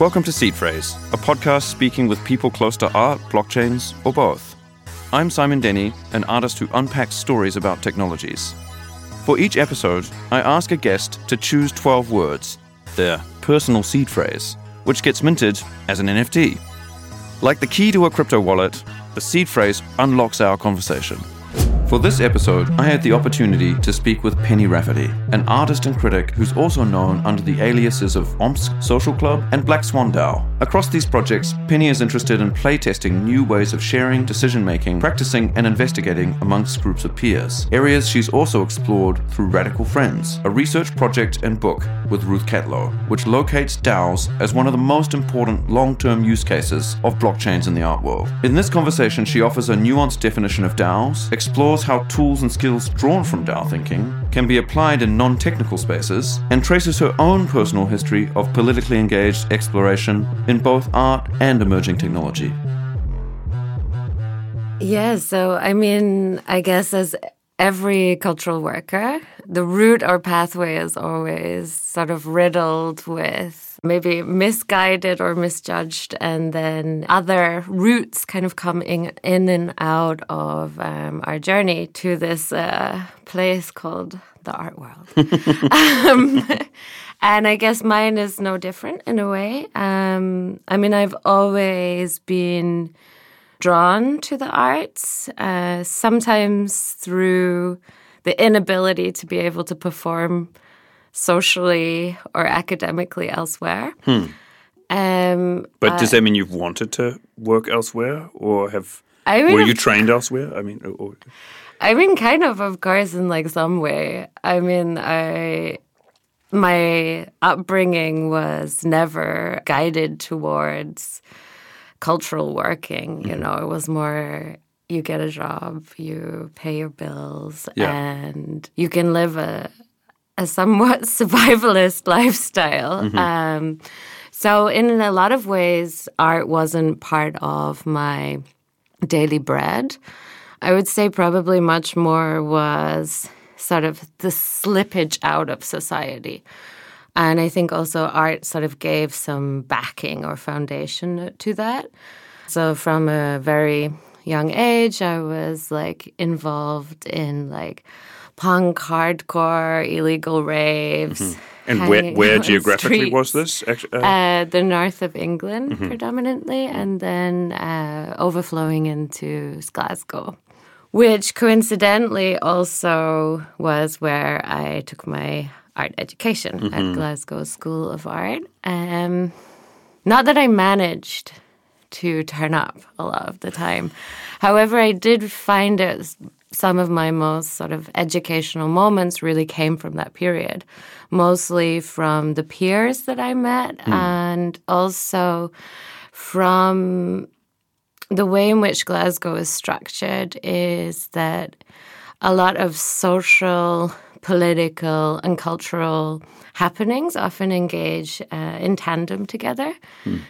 Welcome to Seed Phrase, a podcast speaking with people close to art, blockchains, or both. I'm Simon Denny, an artist who unpacks stories about technologies. For each episode, I ask a guest to choose 12 words, their personal seed phrase, which gets minted as an NFT. Like the key to a crypto wallet, the seed phrase unlocks our conversation. For this episode, I had the opportunity to speak with Penny Rafferty, an artist and critic who's also known under the aliases of Omsk Social Club and Black Swan DAO. Across these projects, Penny is interested in playtesting new ways of sharing, decision making, practicing, and investigating amongst groups of peers. Areas she's also explored through Radical Friends, a research project and book with Ruth Catlow, which locates DAOs as one of the most important long term use cases of blockchains in the art world. In this conversation, she offers a nuanced definition of DAOs, explores how tools and skills drawn from DAO thinking can be applied in non technical spaces, and traces her own personal history of politically engaged exploration in both art and emerging technology. Yeah, so I mean, I guess as every cultural worker, the route or pathway is always sort of riddled with maybe misguided or misjudged, and then other routes kind of coming in and out of um, our journey to this uh, place called the art world. um, and I guess mine is no different in a way. Um, I mean, I've always been drawn to the arts, uh, sometimes through the inability to be able to perform socially or academically elsewhere. Hmm. Um, But does that mean you've wanted to work elsewhere, or have I mean, were you trained elsewhere? I mean, or, I mean, kind of, of course, in like some way. I mean, I my upbringing was never guided towards cultural working. You know, it was more you get a job, you pay your bills, Yeah. and you can live a a somewhat survivalist lifestyle. Um, so, in a lot of ways, art wasn't part of my daily bread. I would say probably much more was sort of the slippage out of society. And I think also art sort of gave some backing or foundation to that. So from a very young age, I was like involved in like punk, hardcore, illegal raves. and where where geographically was this? Uh, Uh, the north of England predominantly, and then uh, overflowing into Glasgow, which coincidentally also was where I took my art education at Glasgow School of Art. Um, not that I managed to turn up a lot of the time. However, I did find it some of my most sort of educational moments really came from that period, mostly from the peers that I met hmm. and also from the way in which Glasgow is structured is that a lot of social, political, and cultural happenings often engage uh, in tandem together.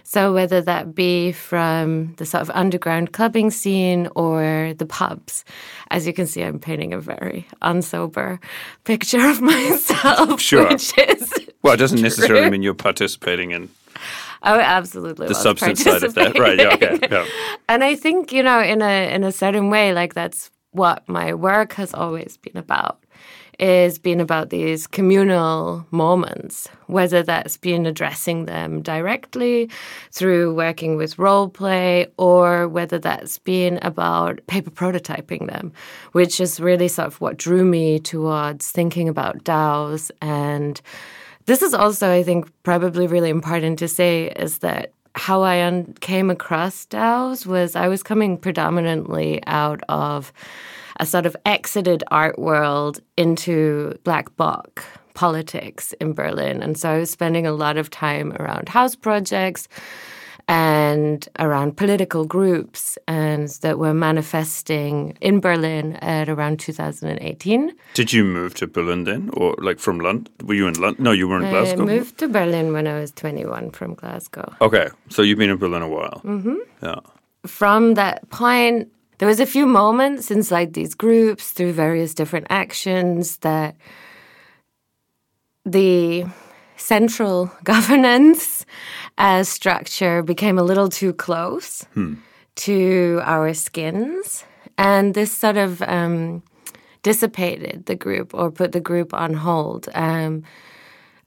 So, whether that be from the sort of underground clubbing scene or the pubs, as you can see, I'm painting a very unsober picture of myself, Sure. which is. well, it doesn't necessarily mean you're participating in Oh, absolutely. the substance side of that, right? Yeah, okay, yeah. and I think you know, in a in a certain way, like that's what my work has always been about. Is been about these communal moments, whether that's been addressing them directly through working with role play, or whether that's been about paper prototyping them, which is really sort of what drew me towards thinking about DAOs. And this is also, I think, probably really important to say is that how I un- came across DAOs was I was coming predominantly out of a sort of exited art world into black bloc politics in Berlin. And so I was spending a lot of time around house projects and around political groups and that were manifesting in Berlin at around 2018. Did you move to Berlin then, or like from London? Were you in London? No, you were in I Glasgow. moved to Berlin when I was 21 from Glasgow. Okay, so you've been in Berlin a while. Mm-hmm. Yeah. From that point, there was a few moments inside these groups through various different actions that the central governance uh, structure became a little too close to our skins. And this sort of um, dissipated the group or put the group on hold. Um,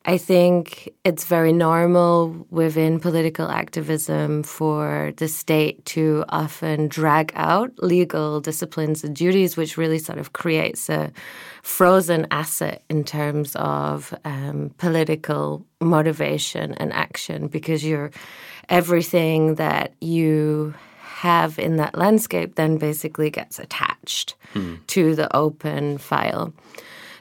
I think it's very normal within political activism for the state to often drag out legal disciplines and duties, which really sort of creates a frozen asset in terms of um, political motivation and action because you're everything that you have in that landscape then basically gets attached to the open file.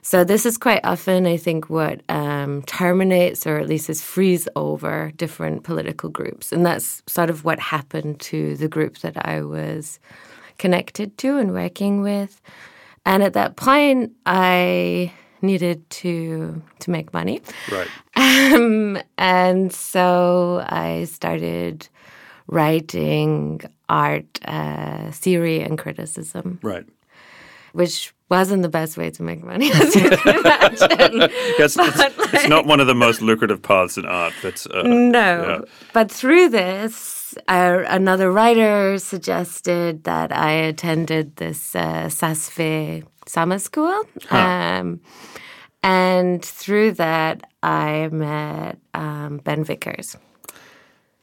So this is quite often, I think, what um, terminates or at least is freeze over different political groups, and that's sort of what happened to the group that I was connected to and working with. And at that point, I needed to to make money, Right. um, and so I started writing art uh, theory and criticism Right. which wasn't the best way to make money, as you can imagine. Yes, it's, But, it's not one of the most lucrative paths in art. That's uh, no. yeah. But through this, uh, another writer suggested that I attended this uh, SASFE summer school. Um, and through that, I met um, Ben Vickers.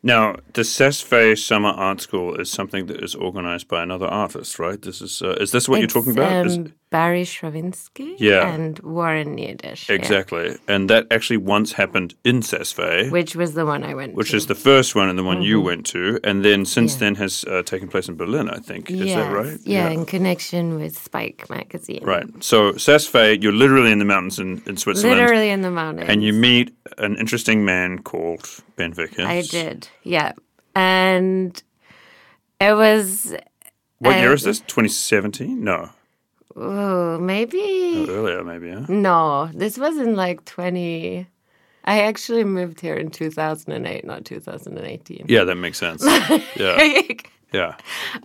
Now, the Sesfe Summer Art School is something that is organized by another artist, right? This is uh, is this what It's, you're talking about? Um, Barry Stravinsky Yeah. and Warren Yiddish. yeah, exactly, and that actually once happened in Sesfe, which was the one I went which to. is the first one and the one Mm-hmm. you went to, and then since then has uh, taken place in Berlin, I think. Is that right? Yeah, in connection with Spike magazine. Right. So Sesfe, you're literally in the mountains in, in Switzerland, Literally in the mountains. and you meet an interesting man called Ben Vickers. I did, yeah. And it was, What year is this? 2017? No, oh, maybe, earlier maybe. Huh? no, this was in like 20. I actually moved here in 2008, not 2018. Yeah, that makes sense. yeah, yeah.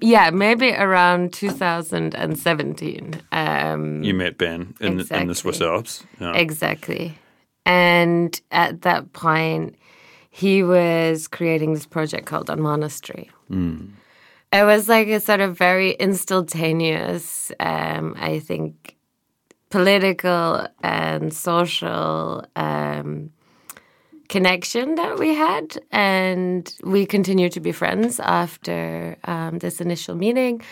yeah, maybe around 2017. Um, You met Ben in, the in the Swiss Alps. Yeah. Exactly. And at that point, he was creating this project called Unmonastery. It was like a sort of very instantaneous, um, I think, political and social um, connection that we had. And we continued to be friends after um, this initial meeting.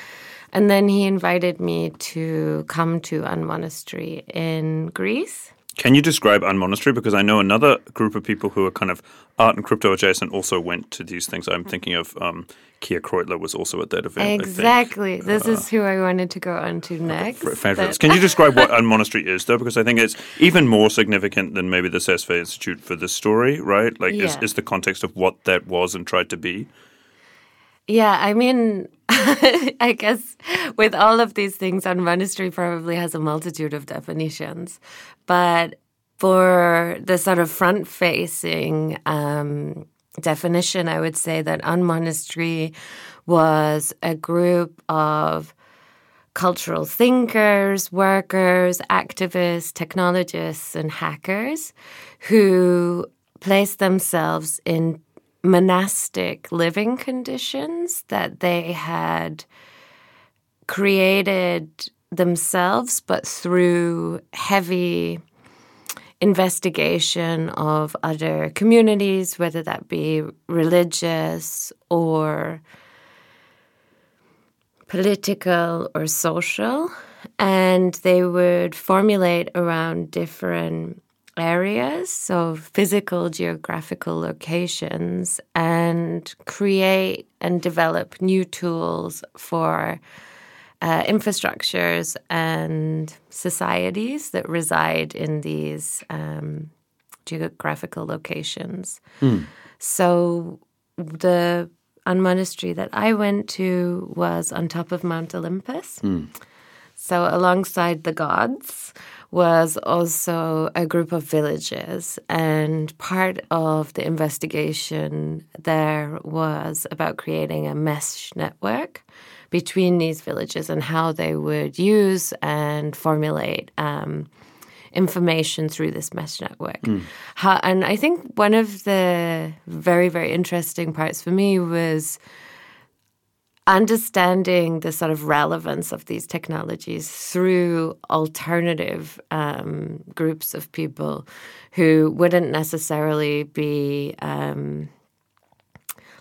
And then he invited me to come to Unmonastery in Greece. Can you describe Un Monastery? Because I know another group of people who are kind of art and crypto adjacent also went to these things. I'm thinking of um, Kei Kreutler was also at that event. Exactly. This is who I wanted to go on to next. Fabulous. Can you describe what Un Monastery is, though? Because I think it's even more significant than maybe the Sesfe Institute for this story, right? Like, is, is the context of what that was and tried to be? Yeah, I mean, I guess with all of these things, Unmonastery probably has a multitude of definitions. But for the sort of front facing um, definition, I would say that Unmonastery was a group of cultural thinkers, workers, activists, technologists, and hackers who placed themselves in monastic living conditions that they had created themselves, but through heavy investigation of other communities, whether that be religious or political or social. And they would formulate around different areas, of physical, geographical locations, and create and develop new tools for uh, infrastructures and societies that reside in these um, geographical locations. So the Unmonastery that I went to was on top of Mount Olympus. So, alongside the gods was also a group of villages. And part of the investigation there was about creating a mesh network between these villages and how they would use and formulate um, information through this mesh network. How, and I think one of the very, very interesting parts for me was understanding the sort of relevance of these technologies through alternative um, groups of people who wouldn't necessarily be. Um,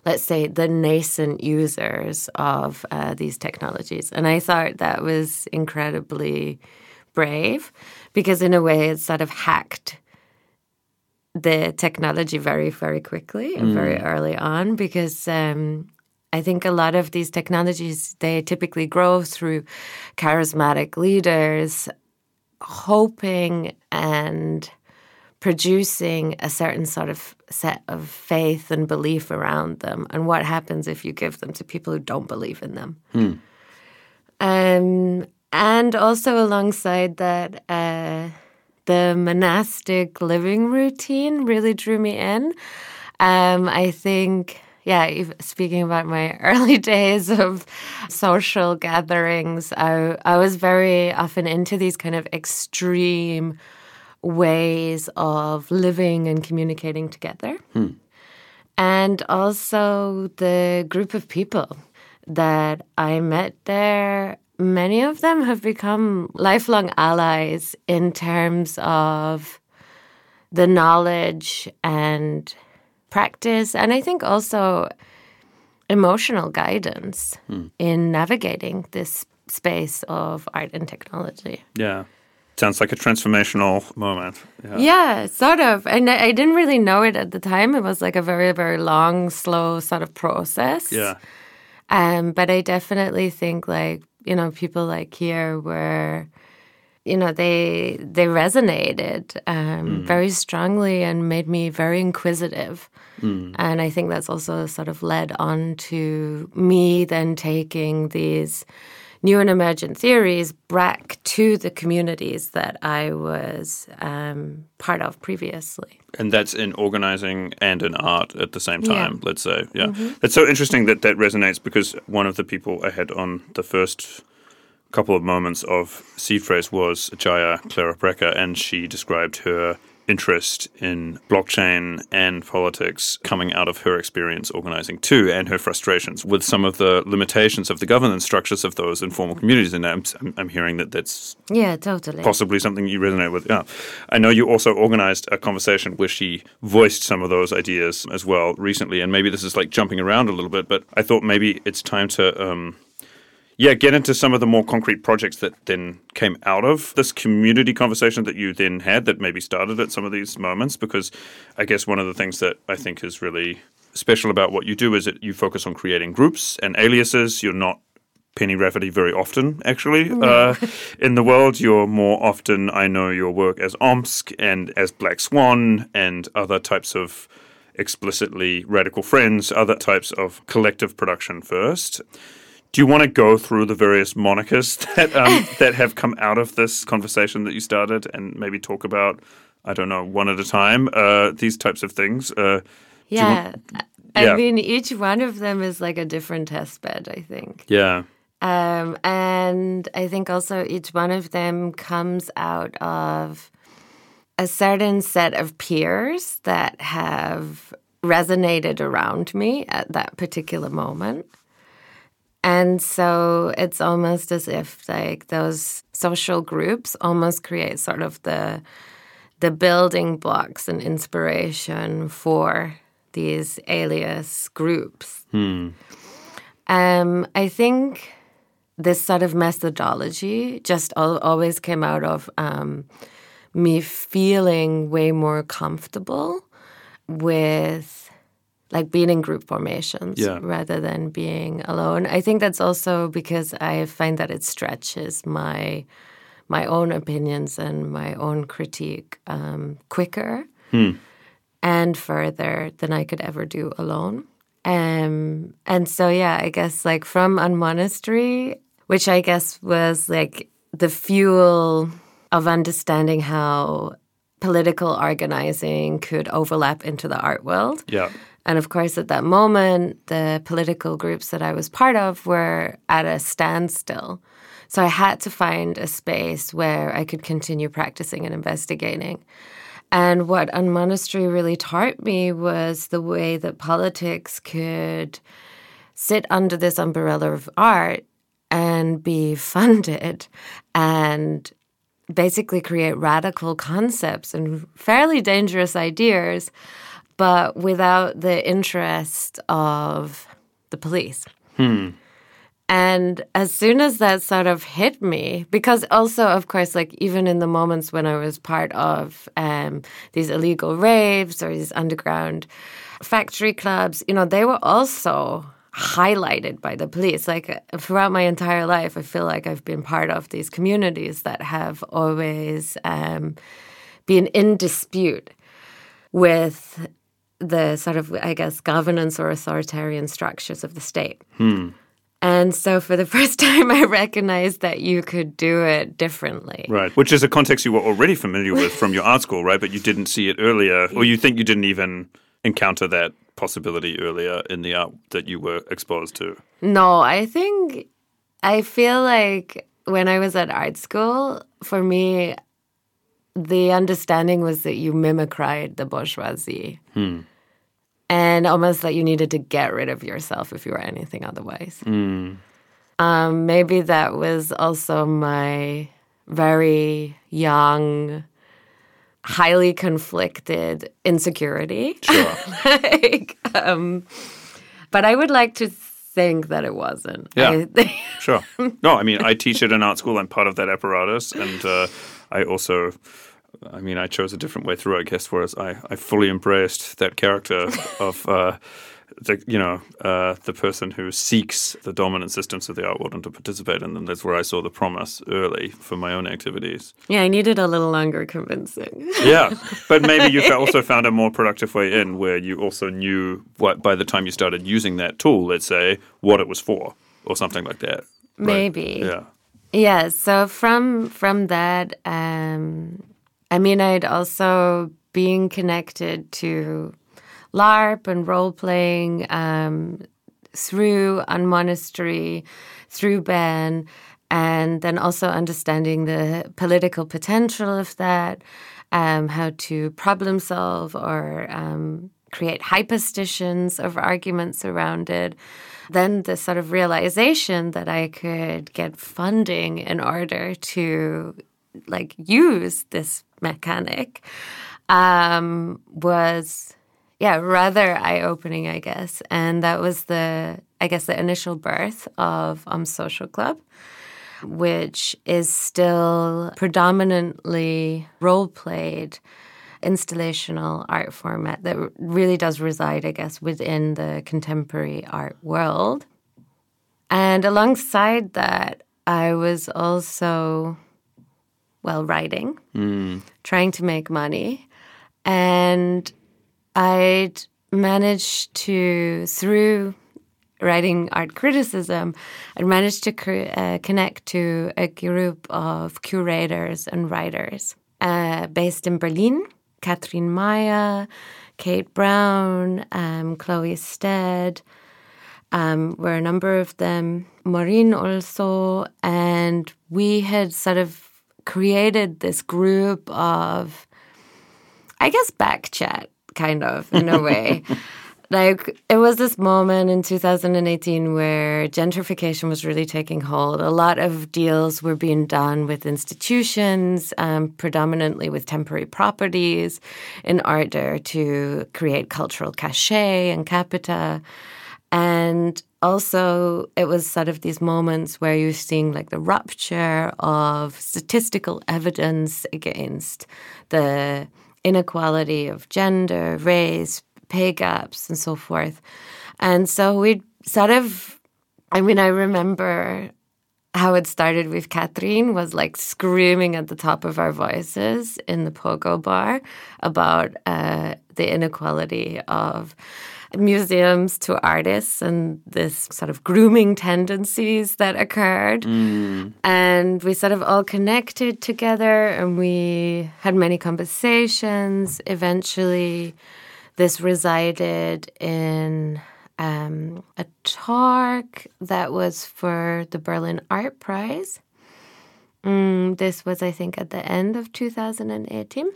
let's say, the nascent users of uh, these technologies. And I thought that was incredibly brave because, in a way, it sort of hacked the technology very, very quickly and very early on because. Um, I think a lot of these technologies they typically grow through charismatic leaders hoping and producing a certain sort of set of faith and belief around them. And what happens if you give them to people who don't believe in them? Um, and also alongside that uh, the monastic living routine really drew me in. Um, i think yeah, speaking about my early days of social gatherings, I, I was very often into these kind of extreme ways of living and communicating together. Hmm. And also the group of people that I met there, many of them have become lifelong allies in terms of the knowledge and practice, and I think also emotional guidance in navigating this space of art and technology. Yeah. Sounds like a transformational moment. Yeah. Yeah, sort of. And I, I didn't really know it at the time. It was like a very, very long, slow sort of process. Yeah. Um, but I definitely think like, you know, people like here were, you know, they they resonated um, very strongly and made me very inquisitive. And I think that's also sort of led on to me then taking these new and emergent theories back to the communities that I was um, part of previously. And that's in organizing and in art at the same Yeah. time, let's say. Yeah. It's so interesting that that resonates because one of the people I had on the first couple of moments of Seed Phrase was Jaya Klara Brekke, and she described her interest in blockchain and politics coming out of her experience organizing too, and her frustrations with some of the limitations of the governance structures of those informal communities. And I'm, I'm- I'm hearing that that's Yeah, totally. possibly something you resonate with. Yeah. I know you also organized a conversation where she voiced some of those ideas as well recently, and maybe this is like jumping around a little bit, but I thought maybe it's time to. Um, yeah, get into some of the more concrete projects that then came out of this community conversation that you then had that maybe started at some of these moments. Because I guess one of the things that I think is really special about what you do is that you focus on creating groups and aliases. You're not Penny Rafferty very often, actually, uh, in the world. You're more often, I know your work as Omsk and as Black Swan and other types of explicitly radical friends, other types of collective production first. Do you want to go through the various monikers that um, that have come out of this conversation that you started, and maybe talk about, I don't know, one at a time, uh, these types of things? Uh, you Yeah. I mean, each one of them is like a different test bed, I think. yeah, Um, and I think also each one of them comes out of a certain set of peers that have resonated around me at that particular moment. And so it's almost as if like those social groups almost create sort of the the building blocks and inspiration for these alias groups. Um, I think this sort of methodology just al- always came out of um, me feeling way more comfortable with like being in group formations Yeah. rather than being alone. I think that's also because I find that it stretches my my own opinions and my own critique um, quicker and further than I could ever do alone. Um, and so, yeah, I guess like from Unmonastery, which I guess was like the fuel of understanding how political organizing could overlap into the art world. yeah, And of course, at that moment, the political groups that I was part of were at a standstill. So I had to find a space where I could continue practicing and investigating. And what Unmonastery really taught me was the way that politics could sit under this umbrella of art and be funded and basically create radical concepts and fairly dangerous ideas, but without the interest of the police. Hmm. And as soon as that sort of hit me, because also, of course, like even in the moments when I was part of um, these illegal raves or these underground factory clubs, you know, they were also highlighted by the police. Like throughout my entire life, I feel like I've been part of these communities that have always um, been in dispute with the sort of, I guess, governance or authoritarian structures of the state. Hmm. And so for the first time, I recognized that you could do it differently. Right, which is a context you were already familiar with from your art school, right? But you didn't see it earlier, or you think you didn't even encounter that possibility earlier in the art that you were exposed to? No, I think I feel like when I was at art school, for me, the understanding was that you mimicried the bourgeoisie. Hmm. And almost like you needed to get rid of yourself if you were anything otherwise. Mm. Um, maybe that was also my very young, highly conflicted insecurity. Sure. like, um, but I would like to think that it wasn't. Yeah. I, Sure. No, I mean, I teach at an art school. I'm part of that apparatus. And uh, I also, I mean, I chose a different way through, I guess, whereas I, I fully embraced that character of, uh, the, you know, uh, the person who seeks the dominant systems of the art world and to participate in them. That's where I saw the promise early for my own activities. yeah, I needed a little longer convincing. Yeah, but maybe you also found a more productive way in where you also knew what by the time you started using that tool, let's say, what it was for or something like that. Right. Maybe. Yeah. Yeah, so from from that, um, I mean, I'd also being connected to LARP and role playing um, through Unmonastery, through Ben, and then also understanding the political potential of that, um, how to problem solve or um, create hyperstitions of arguments around it. Then the sort of realization that I could get funding in order to like use this mechanic um, was yeah rather eye opening, I guess. And that was the I guess the initial birth of um Social Club, which is still predominantly role played installational art format that really does reside, I guess, within the contemporary art world. And alongside that, I was also, well, writing, trying to make money. And I'd managed to, through writing art criticism, I'd managed to cre- uh, connect to a group of curators and writers uh, based in Berlin. Katrin Maya, Kate Brown, um, Chloe Stead, um, were a number of them, Maureen also, and we had sort of created this group of, I guess, back chat, kind of, in a way. like, it was this moment in 2018 where gentrification was really taking hold. A lot of deals were being done with institutions, um, predominantly with temporary properties, in order to create cultural cachet and capita. And also, it was sort of these moments where you're seeing like the rupture of statistical evidence against the inequality of gender, race, pay gaps, and so forth. And so we sort of, I mean, I remember how it started with Catherine was like screaming at the top of our voices in the pogo bar about uh, the inequality of museums to artists and this sort of grooming tendencies that occurred. And we sort of all connected together and we had many conversations. Eventually, this resided in um, a talk that was for the Berlin Art Prize. Mm, this was, I think, at the end of 2018.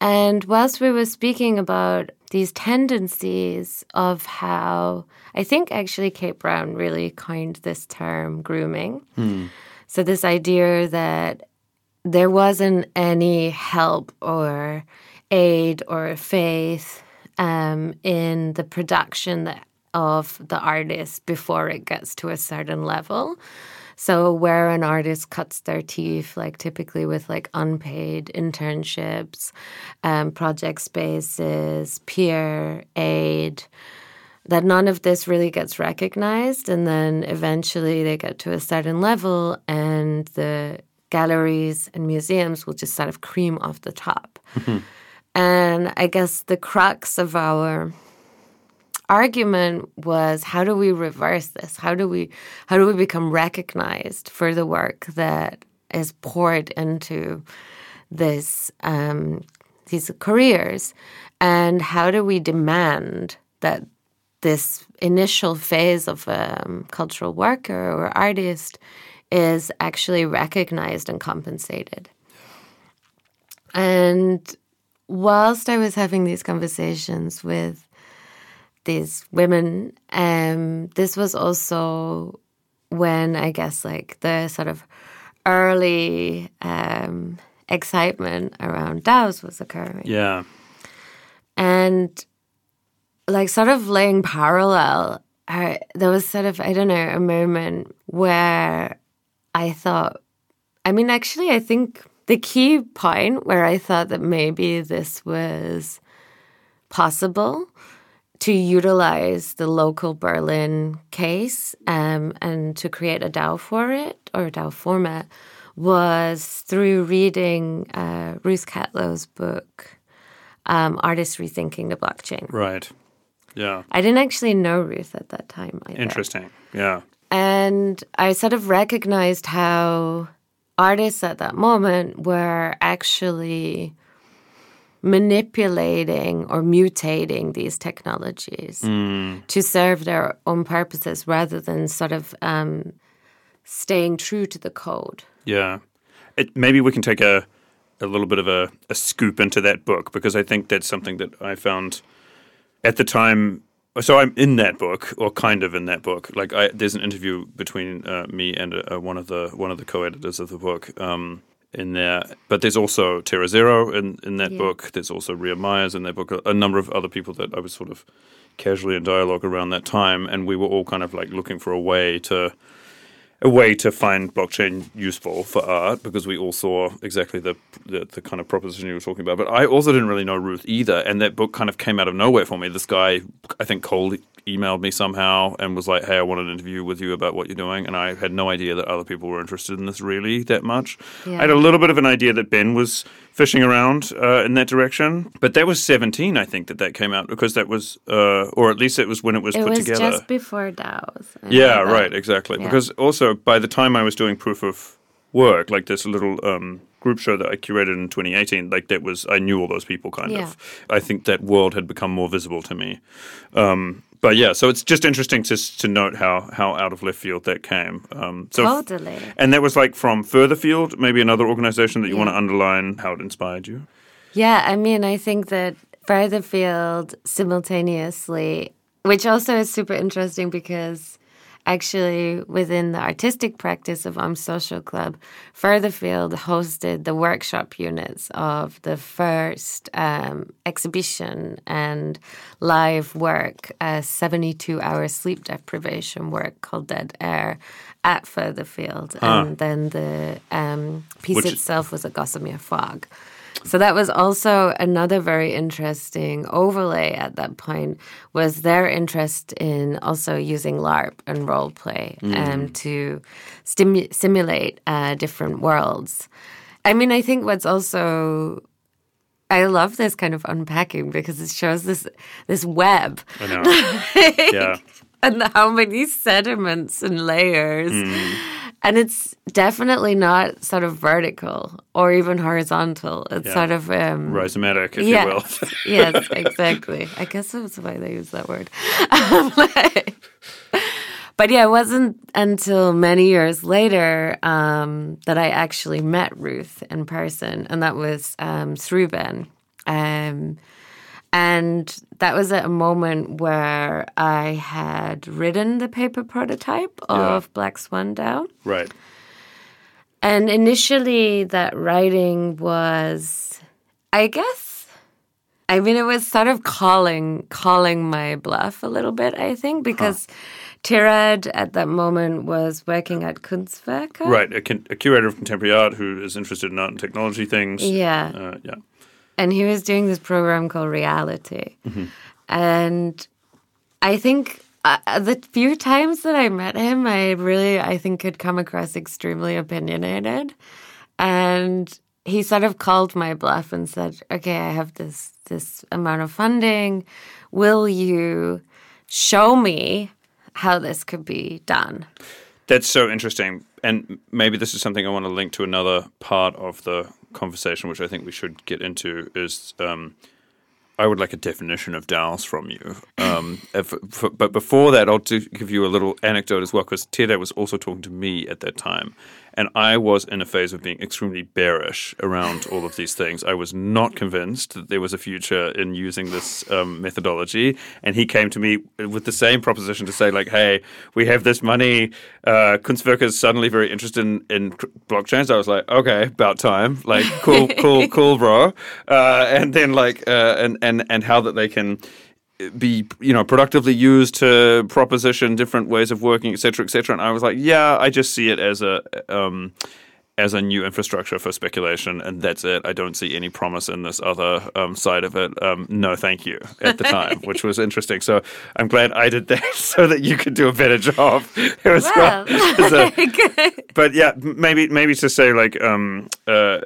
And whilst we were speaking about these tendencies of how I think actually Kate Brown really coined this term grooming. Hmm. So, this idea that there wasn't any help or aid or faith um, in the production of the artist before it gets to a certain level. So where an artist cuts their teeth, like typically with like unpaid internships, um, project spaces, peer aid, that none of this really gets recognized, and then eventually they get to a certain level, and the galleries and museums will just sort of cream off the top. Mm-hmm. And I guess the crux of our argument was how do we reverse this? How do we how do we become recognized for the work that is poured into this um, these careers, and how do we demand that this initial phase of a um, cultural worker or artist is actually recognized and compensated? And whilst I was having these conversations with these women. Um, this was also when I guess like the sort of early um, excitement around DAOs was occurring. Yeah. And like sort of laying parallel, I, there was sort of, I don't know, a moment where I thought, I mean, actually, I think the key point where I thought that maybe this was possible to utilize the local Berlin case um, and to create a DAO for it or a DAO format was through reading uh, Ruth Catlow's book, um, Artists Rethinking the Blockchain. Right. Yeah. I didn't actually know Ruth at that time either. Interesting. Yeah. And I sort of recognized how artists at that moment were actually manipulating or mutating these technologies mm. to serve their own purposes rather than sort of um, staying true to the code. Yeah. It, maybe we can take a, a little bit of a, a scoop into that book because I think that's something that I found at the time so I'm in that book, or kind of in that book. Like, I, there's an interview between uh, me and uh, one of the one of the co-editors of the book, um, in there. But there's also Terra Zero in, in that yeah. book. There's also Rhea Myers in that book. A, a, number of other people that I was sort of casually in dialogue around that time, and we were all kind of like looking for a way to a way to find blockchain useful for art because we all saw exactly the, the, the kind of proposition you were talking about. But I also didn't really know Ruth either, and that book kind of came out of nowhere for me. This guy, I think Cole emailed me somehow and was like, "Hey, I want an interview with you about what you're doing," and I had no idea that other people were interested in this really that much. Yeah. I had a little bit of an idea that Ben was fishing around uh, in that direction, but that was 17, I think, that that came out because that was, uh, or at least it was when it was it put was together. just before DAOs. Yeah, right, exactly. Yeah. Because also by the time I was doing proof of work, like this little um, group show that I curated in 2018, like that was I knew all those people kind yeah. of. I think that world had become more visible to me. Um, but yeah, so it's just interesting to to note how how out of left field that came. Um, so totally. F- and that was like from Furtherfield, maybe another organization that you yeah. want to underline how it inspired you. Yeah, I mean, I think that Furtherfield simultaneously, which also is super interesting because actually within the artistic practice of Um Social Club, Furtherfield hosted the workshop units of the first um, exhibition and live work, a 72 hour sleep deprivation work called Dead Air at Furtherfield. Huh. And then the um, piece Which itself was a Gossamer Fog. So that was also another very interesting overlay at that point was their interest in also using LARP and role play mm. um, to stimu- simulate uh, different worlds. I mean, I think what's also I love this kind of unpacking because it shows this this web. I know. like, yeah. And how many sediments and layers. Mm and it's definitely not sort of vertical or even horizontal. It's yeah. sort of um, rhizomatic, if yeah, you will. yes, exactly. I guess that's why they use that word. but yeah, it wasn't until many years later um, that I actually met Ruth in person, and that was um, through Ben. Um, and that was at a moment where I had written the paper prototype of Yeah. Black Swan DAO. Right. And initially, that writing was, I guess, I mean, it was sort of calling calling my bluff a little bit. I think because Tirdad at that moment was working at Kunstwerke. Right. A, a curator of contemporary art who is interested in art and technology things. Yeah. Uh, yeah. And he was doing this program called Reality. And I think uh, the few times that I met him, I really, I think, had come across extremely opinionated. And he sort of called my bluff and said, "Okay, I have this this amount of funding. Will you show me how this could be done?" That's so interesting. And maybe this is something I want to link to another part of the conversation, which I think we should get into, is um, I would like a definition of DAOs from you. Um, if, f but before that, I'll give you a little anecdote as well, because Tere was also talking to me at that time. And I was in a phase of being extremely bearish around all of these things. I was not convinced that there was a future in using this um, methodology. And he came to me with the same proposition to say, like, hey, we have this money. Uh, Kunstwerke is suddenly very interested in, in blockchains. I was like, okay, about time. Like, cool, cool, cool, bro. Uh, and then, like, uh, and, and, and how that they can be you know productively used to proposition different ways of working et cetera et cetera. And i was like yeah i just see it as a um, as a new infrastructure for speculation and that's it. I don't see any promise in this other um, side of it. Um, no thank you at the time which was interesting. So i'm glad i did that so that you could do a better job it was Well, but yeah, maybe maybe to say like um, uh,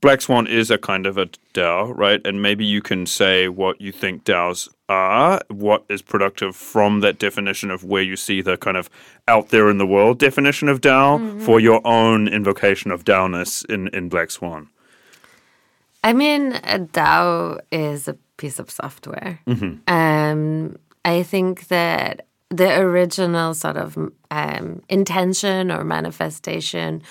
Black Swan is a kind of a DAO, right? And maybe you can say what you think DAOs are, what is productive from that definition of where you see the kind of out there in the world definition of DAO for your own invocation of DAOness in, in Black Swan. I mean, a DAO is a piece of software. Um, I think that the original sort of um, intention or manifestation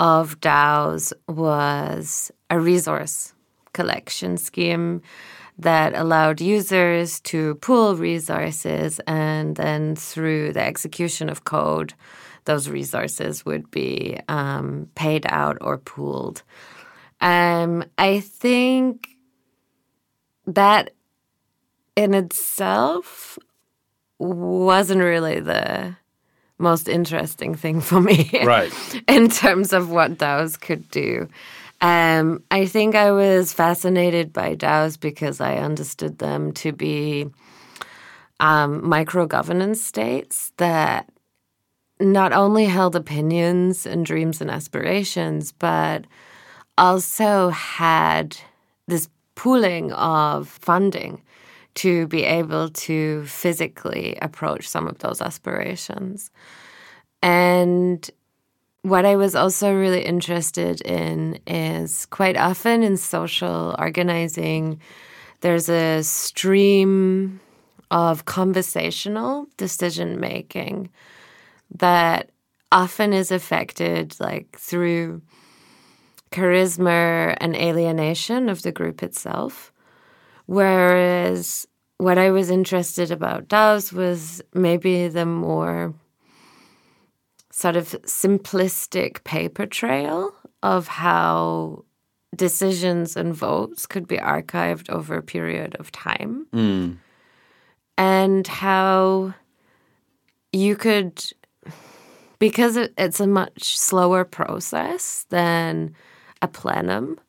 of DAOs was a resource collection scheme that allowed users to pool resources and then through the execution of code, those resources would be um, paid out or pooled. Um, I think that in itself wasn't really the most interesting thing for me. Right. in terms of what DAOs could do. Um, I think I was fascinated by DAOs because I understood them to be um, micro governance states that not only held opinions and dreams and aspirations, but also had this pooling of funding to be able to physically approach some of those aspirations. And what I was also really interested in is quite often in social organizing, there's a stream of conversational decision making that often is affected like through charisma and alienation of the group itself. Whereas what I was interested about DAOs was maybe the more sort of simplistic paper trail of how decisions and votes could be archived over a period of time. Hmm. And how you could because it, it's a much slower process than a plenum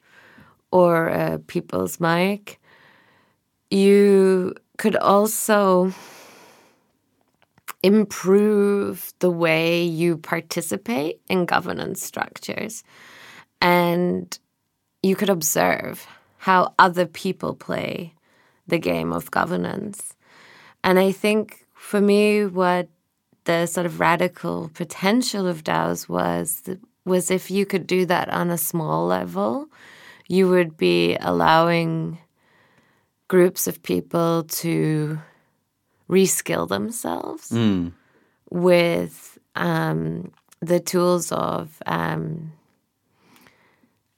or a people's mic you could also improve the way you participate in governance structures. And you could observe how other people play the game of governance. And I think for me, what the sort of radical potential of DAOs was was if you could do that on a small level, you would be allowing groups of people to reskill themselves with um, the tools of um,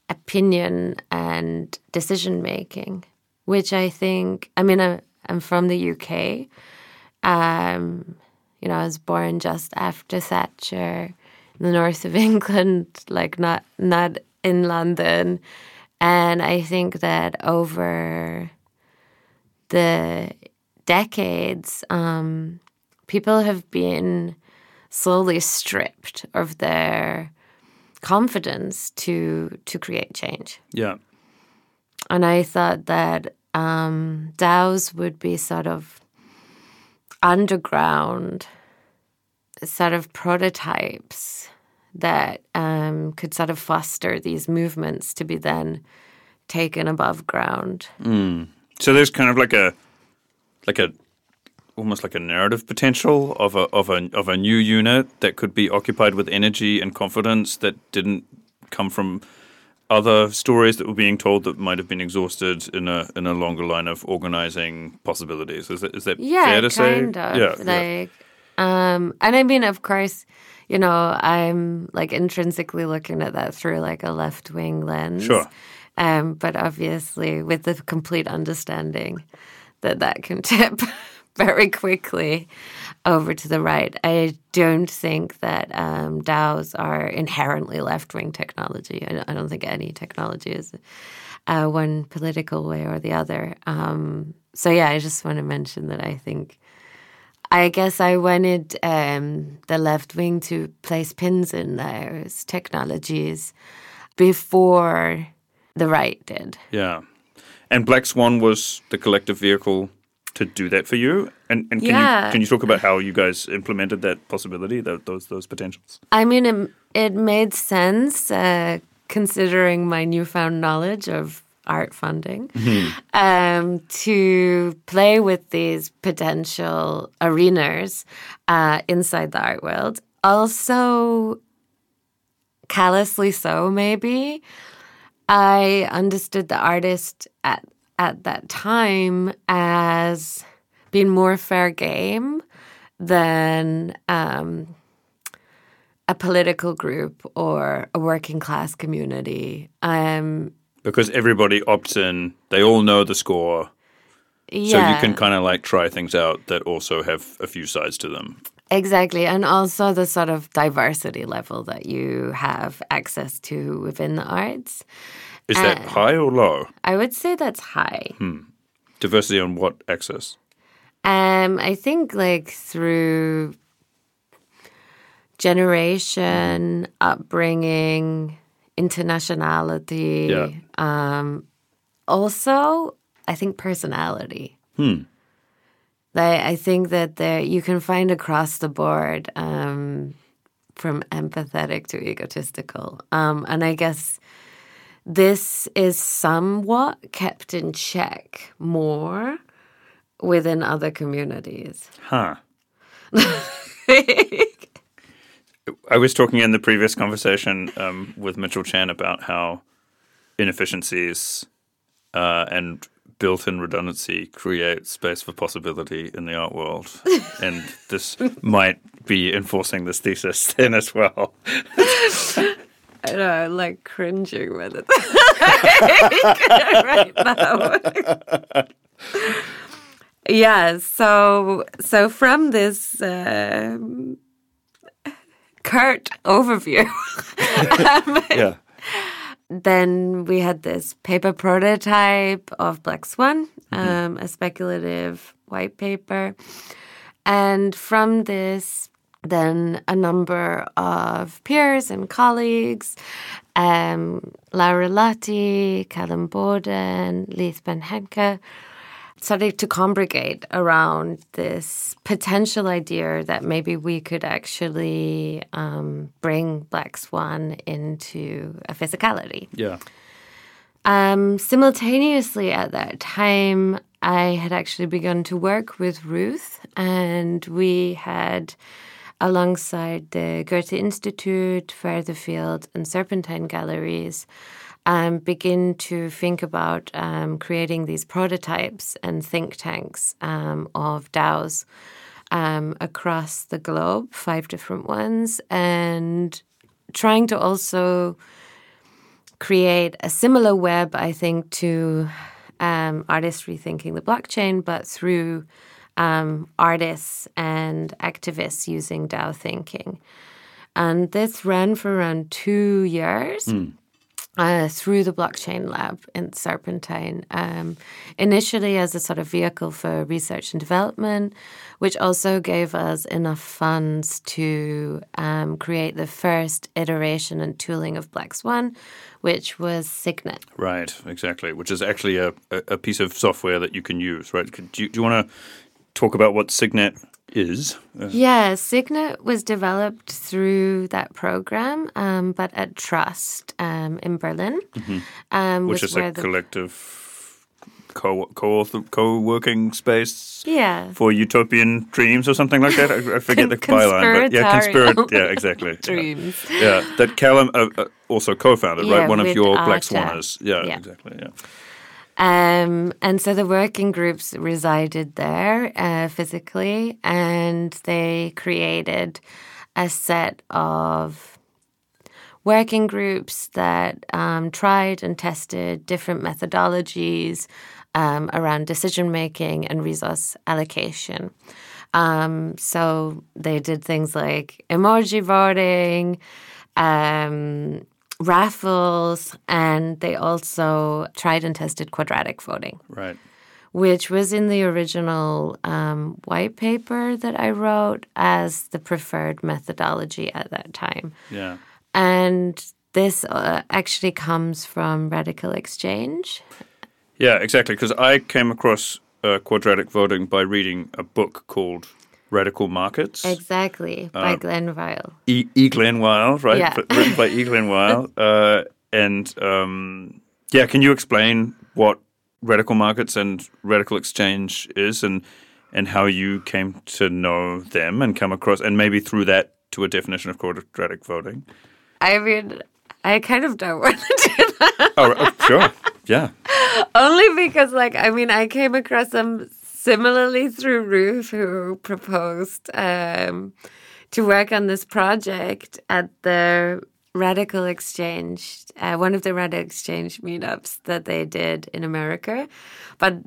opinion and decision making, which I think, I mean, I, I'm from the UK. Um, you know, I was born just after Thatcher in the north of England, like not not in London. And I think that over the decades, um, people have been slowly stripped of their confidence to to create change. Yeah. And I thought that um, DAOs would be sort of underground, sort of prototypes that um, could sort of foster these movements to be then taken above ground. So there's kind of like a like a almost like a narrative potential of a of a of a new unit that could be occupied with energy and confidence that didn't come from other stories that were being told that might have been exhausted in a in a longer line of organizing possibilities. Is that is that Yeah, fair to say? kind of. Yeah, yeah. like, um, and I mean, of course, you know, I'm like intrinsically looking at that through like a left wing lens. Sure. Um, but obviously, with the complete understanding that that can tip very quickly over to the right. I don't think that um, DAOs are inherently left wing technology. I, I don't think any technology is uh, one political way or the other. Um, so, yeah, I just want to mention that I think. I guess I wanted um, the left wing to place pins in those technologies before the right did. Yeah. And Black Swan was the collective vehicle to do that for you. And and can Yeah. you can you talk about how you guys implemented that possibility, tho- those those potentials? I mean, it, it made sense uh, considering my newfound knowledge of art funding um, to play with these potential arenas uh, inside the art world. Also, callously so, maybe. I understood the artist at at that time as being more fair game than um, a political group or a working class community. Um, Because everybody opts in, they all know the score. yeah, So you can kind of like try things out that also have a few sides to them. Exactly, and also the sort of diversity level that you have access to within the arts. Is that high or low? I would say that's high. Diversity on what access? Um, I think like through generation, upbringing, internationality. Yeah. Um, also, I think personality. Like, I think that there you can find across the board um, from empathetic to egotistical, um, and I guess this is somewhat kept in check more within other communities. Huh. I was talking in the previous conversation um, with Mitchell Chan about how inefficiencies uh, and built-in redundancy creates space for possibility in the art world, and this might be enforcing this thesis then as well. I know, I'm like cringing with it right now. yeah, so so from this um, curt overview, Yeah. Then we had this paper prototype of Black Swan, um, a speculative white paper. And from this, then a number of peers and colleagues, um, Laura Lotti, Calum Bowden, Leith Benkhedda, started to congregate around this potential idea that maybe we could actually um, bring Black Swan into a physicality. Yeah. Um, simultaneously at that time, I had actually begun to work with Ruth, and we had, alongside the Goethe Institute, Furtherfield, and Serpentine Galleries, um, begin to think about um, creating these prototypes and think tanks um, of DAOs um, across the globe, five different ones, and trying to also create a similar web, I think, to um, artists rethinking the blockchain, but through um, artists and activists using DAO thinking. And this ran for around two years. Hmm. Uh, through the blockchain lab in Serpentine, um, initially as a sort of vehicle for research and development, which also gave us enough funds to um, create the first iteration and tooling of Black Swan, which was Signet. Right, exactly. Which is actually a, a, piece of software that you can use, right? Do you, do you want to talk about what Signet is? Uh, Yeah, Signet was developed through that program, um, but at Trust um, in Berlin, um, which is a the collective co co co working space yeah for utopian dreams or something like that. I, I forget the byline, but yeah, conspirat. Yeah, exactly. Yeah. dreams. Yeah, that Calum uh, uh, also co-founded, Yeah, right? One of your Black Arta. Swanners. Yeah, Yeah. exactly. Yeah. Um, and so the working groups resided there uh, physically, and they created a set of working groups that um, tried and tested different methodologies um, around decision making and resource allocation. Um, so they did things like emoji voting, um, raffles, and they also tried and tested quadratic voting, Right. which was in the original um, white paper that I wrote as the preferred methodology at that time. Yeah. And this uh, actually comes from RadicalxChange. Yeah, exactly. Because I came across uh, quadratic voting by reading a book called Radical Markets. Exactly, by Glen Weyl. E. e. Glen Weyl, right? Yeah. Written by E. Glen Weyl. Uh, and um, yeah, can you explain what radical markets and radical exchange is and and how you came to know them and come across and maybe through that to a definition of quadratic voting? I mean, I kind of don't want to do that. Oh, oh, sure. Yeah. Only because, like, I mean, I came across them similarly through Ruth, who proposed um, to work on this project at the RadicalxChange, uh, one of the RadicalxChange meetups that they did in America. But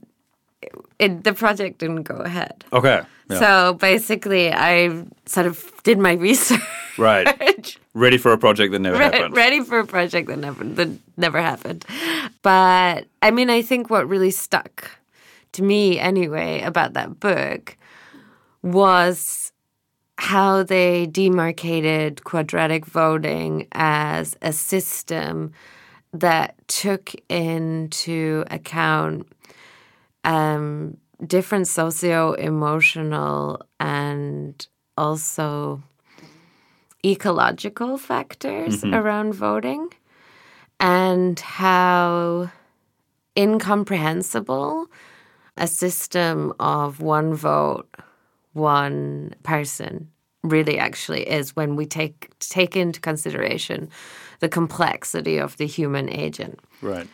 it, the project didn't go ahead. Okay. Yeah. So basically, I sort of did my research. right. Ready for a project that never Re- happened. ready for a project that never that never happened. But I mean, I think what really stuck to me anyway about that book was how they demarcated quadratic voting as a system that took into account um, different socio emotional and also ecological factors around voting and how incomprehensible a system of one vote, one person really actually is when we take take into consideration the complexity of the human agent. Right.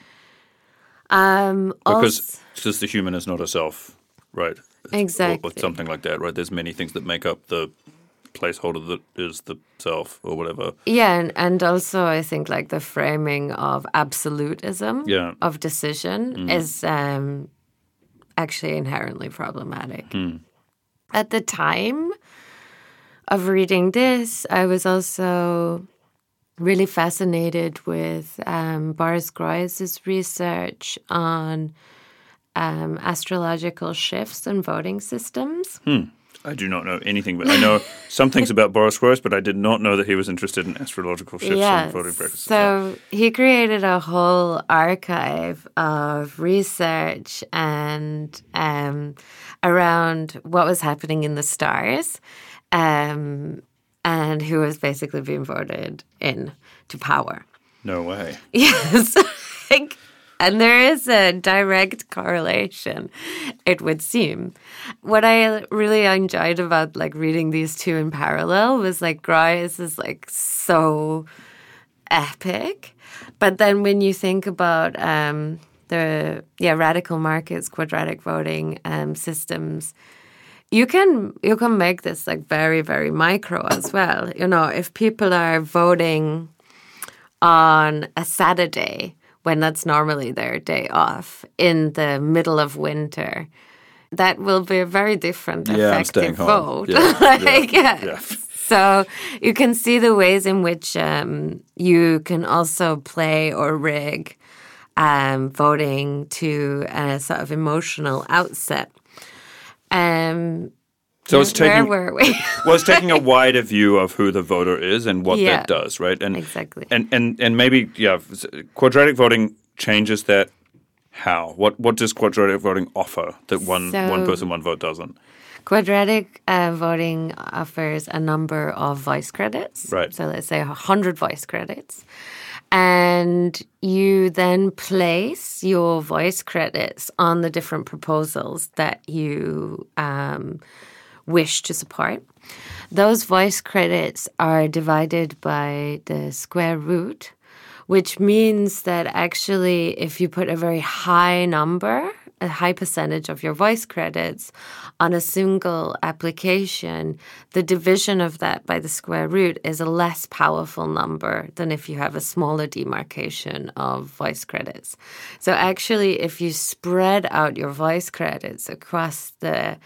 Um, Because because the human is not a self, right? Exactly. Or, something like that, right? There's many things that make up the placeholder that is the self or whatever. yeah, and, and also I think like the framing of absolutism Yeah. of decision is um, actually inherently problematic. At the time of reading this, I was also really fascinated with um, Boris Groys's research on um, astrological shifts and voting systems. I do not know anything, but I know some things about Boris Groys, but I did not know that he was interested in astrological shifts and voting practices. So he created a whole archive of research and um, around what was happening in the stars um, and who was basically being voted in to power. no way. Yes. Like, and there is a direct correlation, it would seem. What I really enjoyed about like reading these two in parallel was like Groys is like so epic. But then when you think about um, the yeah radical markets, quadratic voting um, systems, you can you can make this like very very micro as well. You know, if people are voting on a Saturday when that's normally their day off in the middle of winter, that will be a very different Yeah, I'm effective staying home. vote. Yeah, like, yeah. yeah. So you can see the ways in which um, you can also play or rig um, voting to a sort of emotional outset. Um, So it's where taking were we? well, it's taking a wider view of who the voter is and what Yeah. that does, right? And Exactly. And and and maybe yeah, quadratic voting changes that. How? What what does quadratic voting offer that one one person one vote doesn't? Quadratic uh, voting offers a number of voice credits. Right. So let's say 100 voice credits. And you then place your voice credits on the different proposals that you um, wish to support. Those voice credits are divided by the square root, which means that actually, if you put a very high number, a high percentage of your voice credits on a single application, the division of that by the square root is a less powerful number than if you have a smaller demarcation of voice credits. So, actually, if you spread out your voice credits across the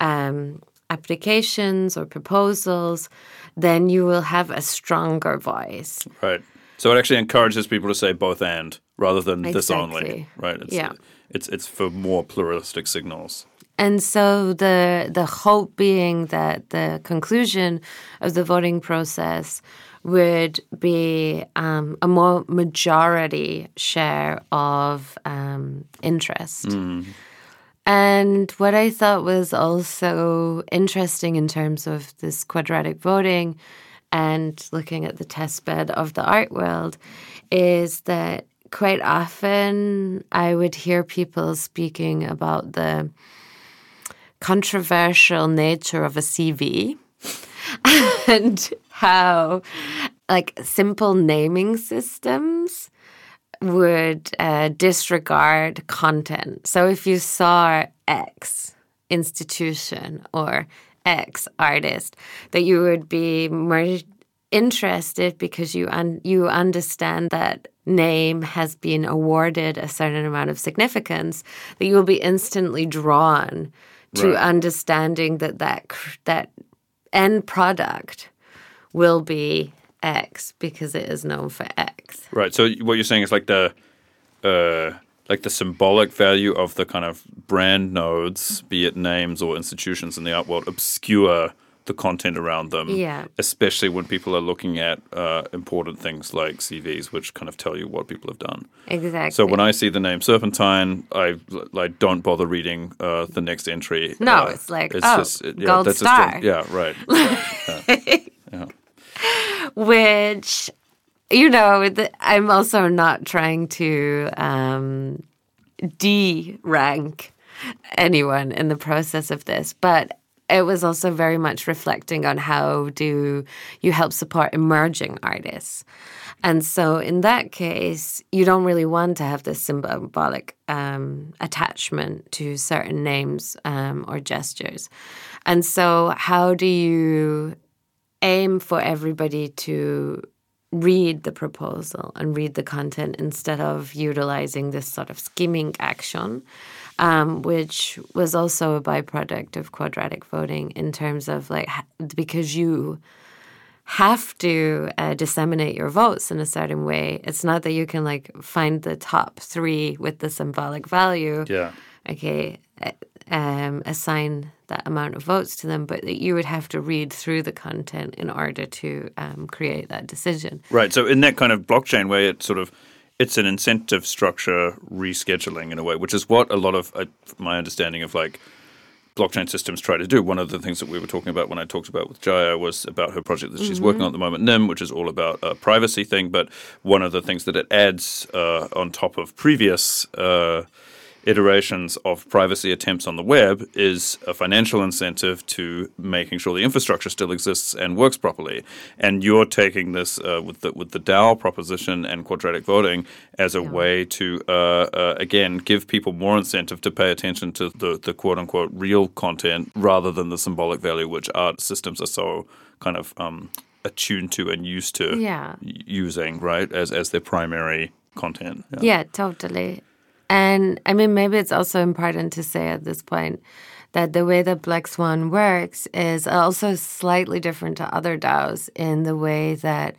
um, applications or proposals, then you will have a stronger voice. Right. So it actually encourages people to say both and rather than this only. Exactly. Right. It's, Yeah. It's it's for more pluralistic signals. And so the the hope being that the conclusion of the voting process would be um, a more majority share of um, interest. And what I thought was also interesting in terms of this quadratic voting and looking at the test bed of the art world is that quite often I would hear people speaking about the controversial nature of a CV and how like simple naming systems would uh, disregard content. So if you saw X institution or X artist, that you would be more interested because you un- you understand that name has been awarded a certain amount of significance that you will be instantly drawn to Right. understanding that that cr- that end product will be X because it is known for X. Right. So what you're saying is like the uh, like the symbolic value of the kind of brand nodes, be it names or institutions in the art world, obscure the content around them. Yeah. Especially when people are looking at uh, important things like CVs, which kind of tell you what people have done. Exactly. So when I see the name Serpentine, I like don't bother reading uh, the next entry. No, Uh, it's like, oh, it- gold that's star. Just, yeah, right. which you know i'm also not trying to um de-rank anyone in the process of this but it was also very much reflecting on how do you help support emerging artists. And so in that case you don't really want to have this symbolic um, attachment to certain names um, or gestures. And so how do you aim for everybody to read the proposal and read the content instead of utilizing this sort of skimming action, um, which was also a byproduct of quadratic voting in terms of like, because you have to uh, disseminate your votes in a certain way. It's not that you can like find the top three with the symbolic value Yeah. okay, um, assign that amount of votes to them, but that you would have to read through the content in order to um, create that decision. Right. So in that kind of blockchain way, it's sort of it's an incentive structure rescheduling in a way, which is what a lot of uh, my understanding of like blockchain systems try to do. One of the things that we were talking about when I talked about with Jaya was about her project that she's working on at the moment, Nym, which is all about a privacy thing. But one of the things that it adds uh, on top of previous uh, iterations of privacy attempts on the web is a financial incentive to making sure the infrastructure still exists and works properly. And you're taking this uh, with the with the DAO proposition and quadratic voting as a Yeah. way to uh, uh, again give people more incentive to pay attention to the the quote unquote real content rather than the symbolic value which art systems are so kind of um, attuned to and used to Yeah. using right as as their primary content. Yeah, totally. And I mean, maybe it's also important to say at this point that the way that Black Swan works is also slightly different to other DAOs in the way that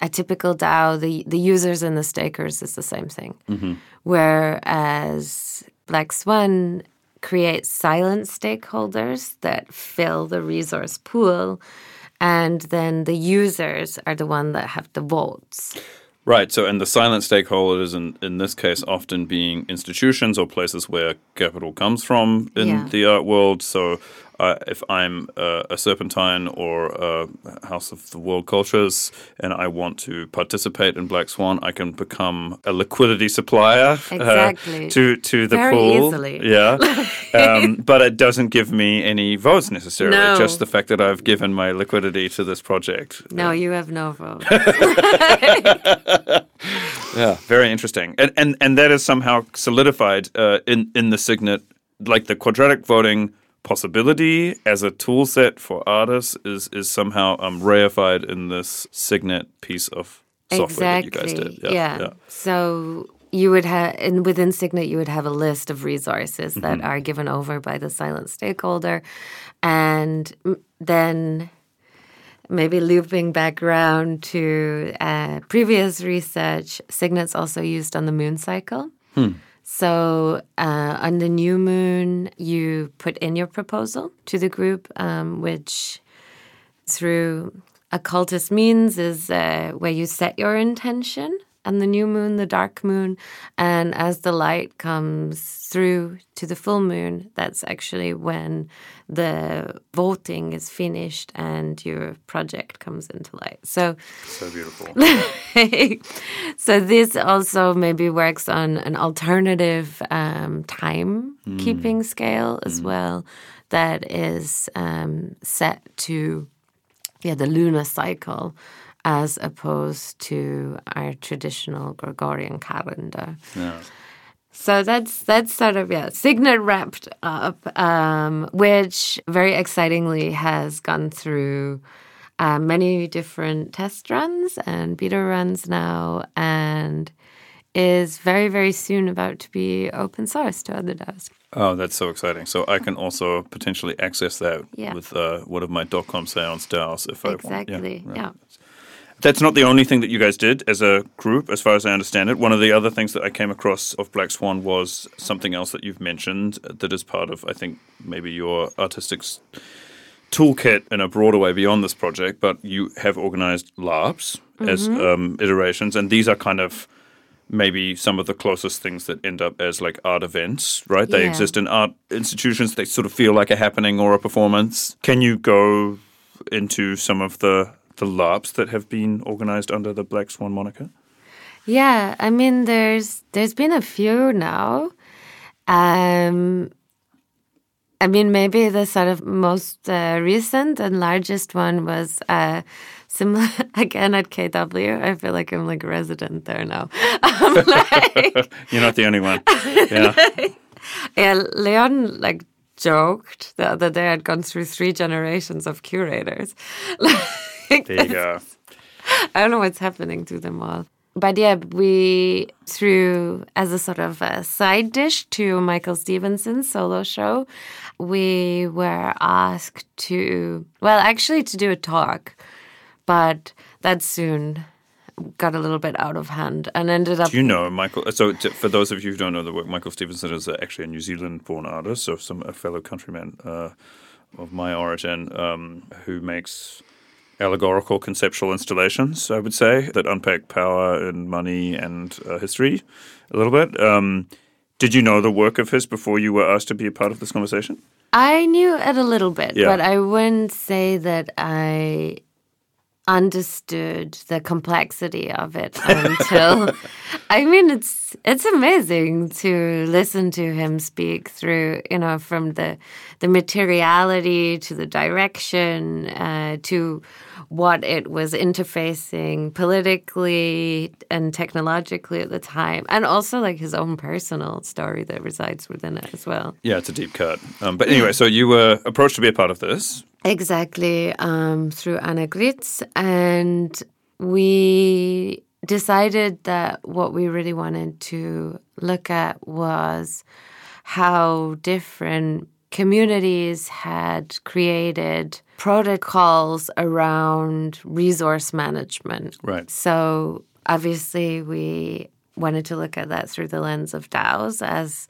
a typical DAO, the, the users and the stakers is the same thing. Mm-hmm. Whereas Black Swan creates silent stakeholders that fill the resource pool. And then the users are the one that have the votes. Right. So, and the silent stakeholders, in, in this case, often being institutions or places where capital comes from in Yeah. the art world. So, uh, if I'm uh, a Serpentine or a House of the World Cultures and I want to participate in Black Swan, I can become a liquidity supplier uh, Exactly. to to the Very pool. easily. Yeah. um, but it doesn't give me any votes necessarily. No. Just the fact that I've given my liquidity to this project. No, you have no vote. Yeah, very interesting, and and and that is somehow solidified uh, in in the signet, like the quadratic voting possibility as a tool set for artists is is somehow um, reified in this signet piece of software exactly. that you guys did. Yeah. So you would have, and within Signet, you would have a list of resources that Mm-hmm. are given over by the silent stakeholder, and then maybe looping back around to uh, previous research, Signet's also used on the moon cycle. So uh, on the new moon, you put in your proposal to the group, um, which through occultist means is uh, where you set your intention and the new moon, the dark moon, and as the light comes through to the full moon, that's actually when the voting is finished and your project comes into light. So So beautiful. so this also maybe works on an alternative um, time keeping scale as well that is um, set to yeah the lunar cycle as opposed to our traditional Gregorian calendar. yeah. So that's that's sort of yeah, Signet wrapped up, um, which very excitingly has gone through uh, many different test runs and beta runs now, and is very very soon about to be open source to other DAOs. Oh, that's so exciting! So I can also potentially access that Yeah. with uh, one of my dot .com seance DAOs if I want. Exactly, right. yeah. That's not the only thing that you guys did as a group, as far as I understand it. One of the other things that I came across of Black Swan was something else that you've mentioned that is part of, I think, maybe your artistic toolkit in a broader way beyond this project. But you have organized LARPs as um, iterations, and these are kind of maybe some of the closest things that end up as like art events, right? They Yeah. exist in art institutions. They sort of feel like a happening or a performance. Can you go into some of the the LARPs that have been organized under the Black Swan moniker? Yeah, I mean, there's there's been a few now. Um, I mean, maybe the sort of most uh, recent and largest one was uh, similar again at KW. I feel like I'm like a resident there now. Like, You're not the only one. Yeah. yeah, Leon like joked the other day I'd gone through three generations of curators. There you go. I don't know what's happening to them all. But yeah, we through as a sort of a side dish to Michael Stevenson's solo show, we were asked to well, actually to do a talk, but that soon got a little bit out of hand and ended up Do you know Michael? So, t- for those of you who don't know the work, Michael Stevenson is actually a New Zealand-born artist, so some a fellow countryman uh, of my origin um, who makes allegorical conceptual installations. I would say that unpack power and money and uh, history a little bit. Um, did you know the work of his before you were asked to be a part of this conversation? I knew it a little bit, Yeah. but I wouldn't say that I understood the complexity of it until I mean it's it's amazing to listen to him speak through you know from the the materiality to the direction uh, to what it was interfacing politically and technologically at the time and also like his own personal story that resides within it as well Yeah, it's a deep cut. Um, but anyway, so you were approached to be a part of this. Exactly, um, through Anna Gritz. And we decided that what we really wanted to look at was how different communities had created protocols around resource management. Right. So obviously we wanted to look at that through the lens of DAOs as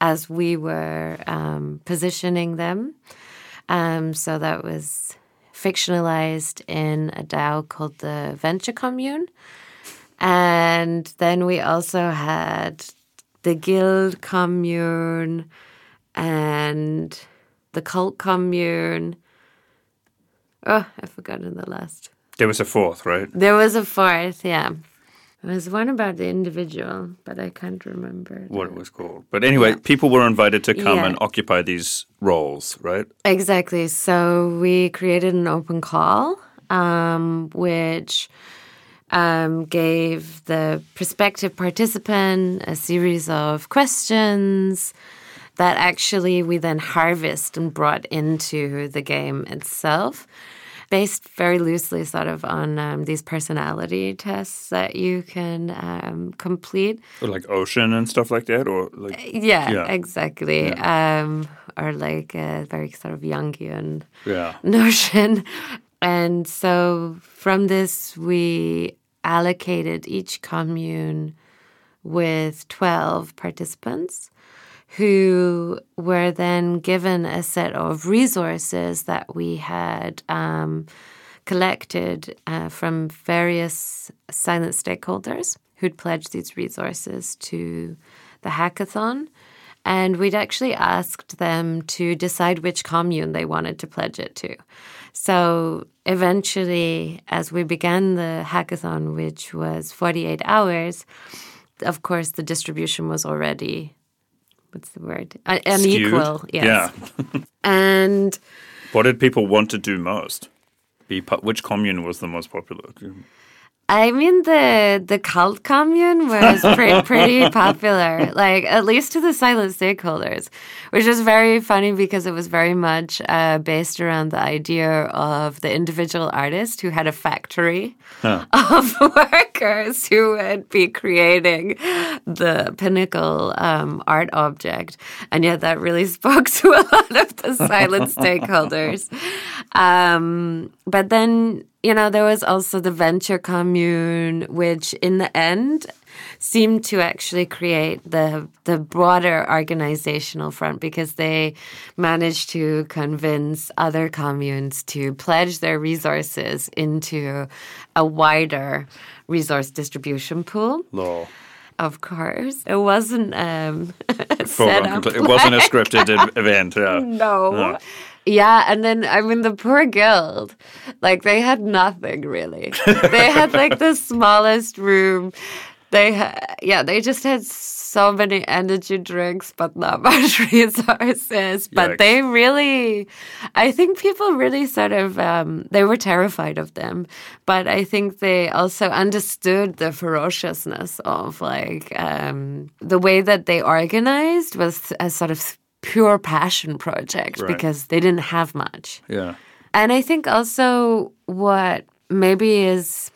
as we were um, positioning them. Um, so that was fictionalized in a DAO called the Venture Commune. And then we also had the Guild Commune and the Cult Commune. Oh, I've forgotten the last. There was a fourth, right? There was a fourth, yeah. There was one about the individual, but I can't remember. What it was called. But anyway, people were invited to come Yeah. and occupy these roles, right? Exactly. So we created an open call, um, which um, gave the prospective participant a series of questions that actually we then harvest and brought into the game itself. Based very loosely, sort of, on um, these personality tests that you can um, complete. Or like OCEAN and stuff like that, or like Yeah, Yeah. exactly. Um, or like a very sort of Jungian yeah, notion. And so from this, we allocated each commune with 12 participants who were then given a set of resources that we had um, collected uh, from various silent stakeholders who'd pledged these resources to the hackathon. And we'd actually asked them to decide which commune they wanted to pledge it to. So eventually, as we began the hackathon, which was 48 hours, of course, the distribution was already, what's the word? Uh, Skewed. unequal. Yes. Yeah. And What did people want to do most? Be which commune was the most popular? I mean, the the cult commune was pre- pretty popular, like at least to the silent stakeholders, which was very funny because it was very much uh, based around the idea of the individual artist who had a factory of workers who would be creating the pinnacle um, art object, and yet that really spoke to a lot of the silent stakeholders. Um, but then you know, there was also the venture commune, which in the end seemed to actually create the the broader organizational front because they managed to convince other communes to pledge their resources into a wider resource distribution pool. Law. Of course, it wasn't um, set up It wasn't a scripted event. Yeah. no. No. Yeah, and then I mean the poor guild, like they had nothing really. they had like the smallest room. They ha- yeah, they just had so many energy drinks, but not much resources. But they really, I think people really sort of um, they were terrified of them. But I think they also understood the ferociousness of like um, the way that they organized was a sort of pure passion project Right. because they didn't have much. Yeah. And I think also what maybe is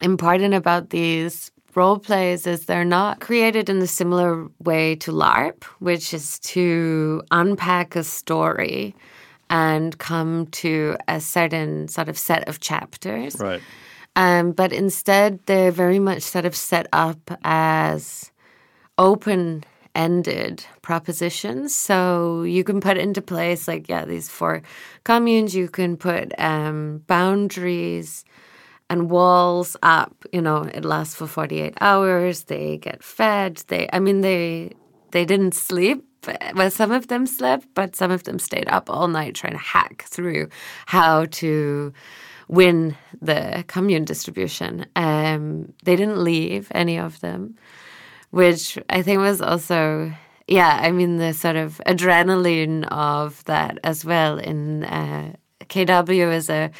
important about these role plays is they're not created in the similar way to LARP, which is to unpack a story and come to a certain sort of set of chapters. Right. Um, but instead, they're very much sort of set up as open ended propositions. So you can put into place, like, yeah, these four communes, you can put um, boundaries and walls up. You know, it lasts for 48 hours. They get fed. They, I mean, they, they didn't sleep. Well, some of them slept, but some of them stayed up all night trying to hack through how to win the commune distribution. Um, they didn't leave any of them, which I think was also yeah. I mean the sort of adrenaline of that as well. In uh, KW is a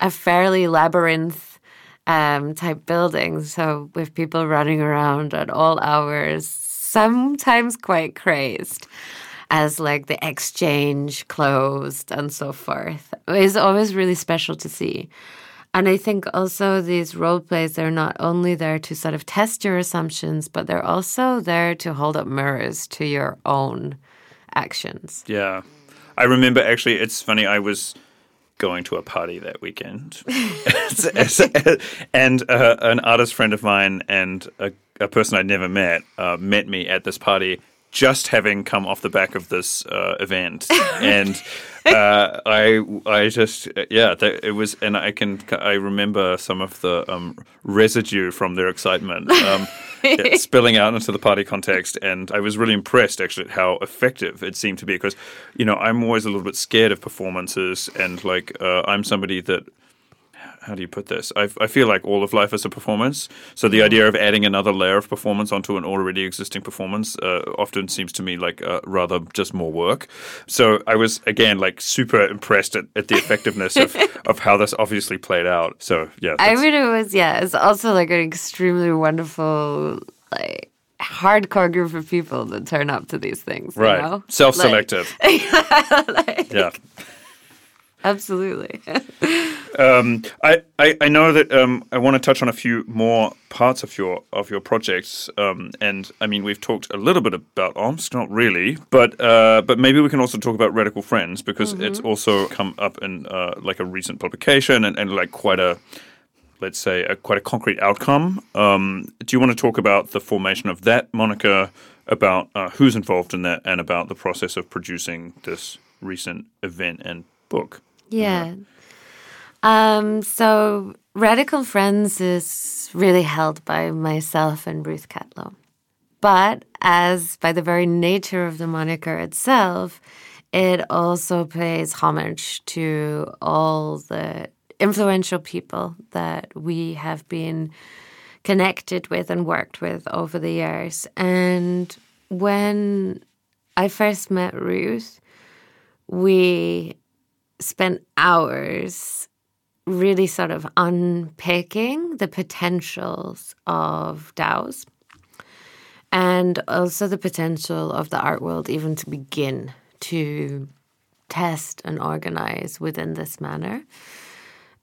a fairly labyrinth um, type building, so with people running around at all hours, sometimes quite crazed as like the exchange closed and so forth is always really special to see. And I think also these role plays, they're not only there to sort of test your assumptions, but they're also there to hold up mirrors to your own actions. Yeah. I remember actually, it's funny, I was going to a party that weekend. and uh, an artist friend of mine and a, a person I'd never met uh, met me at this party just having come off the back of this uh, event, and uh, I I just yeah it was and I can I remember some of the um, residue from their excitement um, spilling out into the party context, and I was really impressed actually at how effective it seemed to be because you know I'm always a little bit scared of performances, and like uh, I'm somebody that how do you put this? I, I feel like all of life is a performance. So the idea of adding another layer of performance onto an already existing performance uh, often seems to me like uh, rather just more work. So I was again like super impressed at, at the effectiveness of, of how this obviously played out. So yeah, I mean it was yeah, it's also like an extremely wonderful like hardcore group of people that turn up to these things. Right, you know? self-selective. Like, like, yeah. Absolutely. um, I, I, I know that um, I want to touch on a few more parts of your of your projects, um, and I mean we've talked a little bit about Omsk, not really, but uh, but maybe we can also talk about Radical Friends because mm-hmm. it's also come up in uh, like a recent publication and, and like quite a let's say a, quite a concrete outcome. Um, do you want to talk about the formation of that moniker, about uh, who's involved in that, and about the process of producing this recent event and book? Yeah. Um, so Radical Friends is really held by myself and Ruth Catlow. But as by the very nature of the moniker itself, it also pays homage to all the influential people that we have been connected with and worked with over the years. And when I first met Ruth, we spent hours really sort of unpicking the potentials of DAOs and also the potential of the art world even to begin to test and organize within this manner.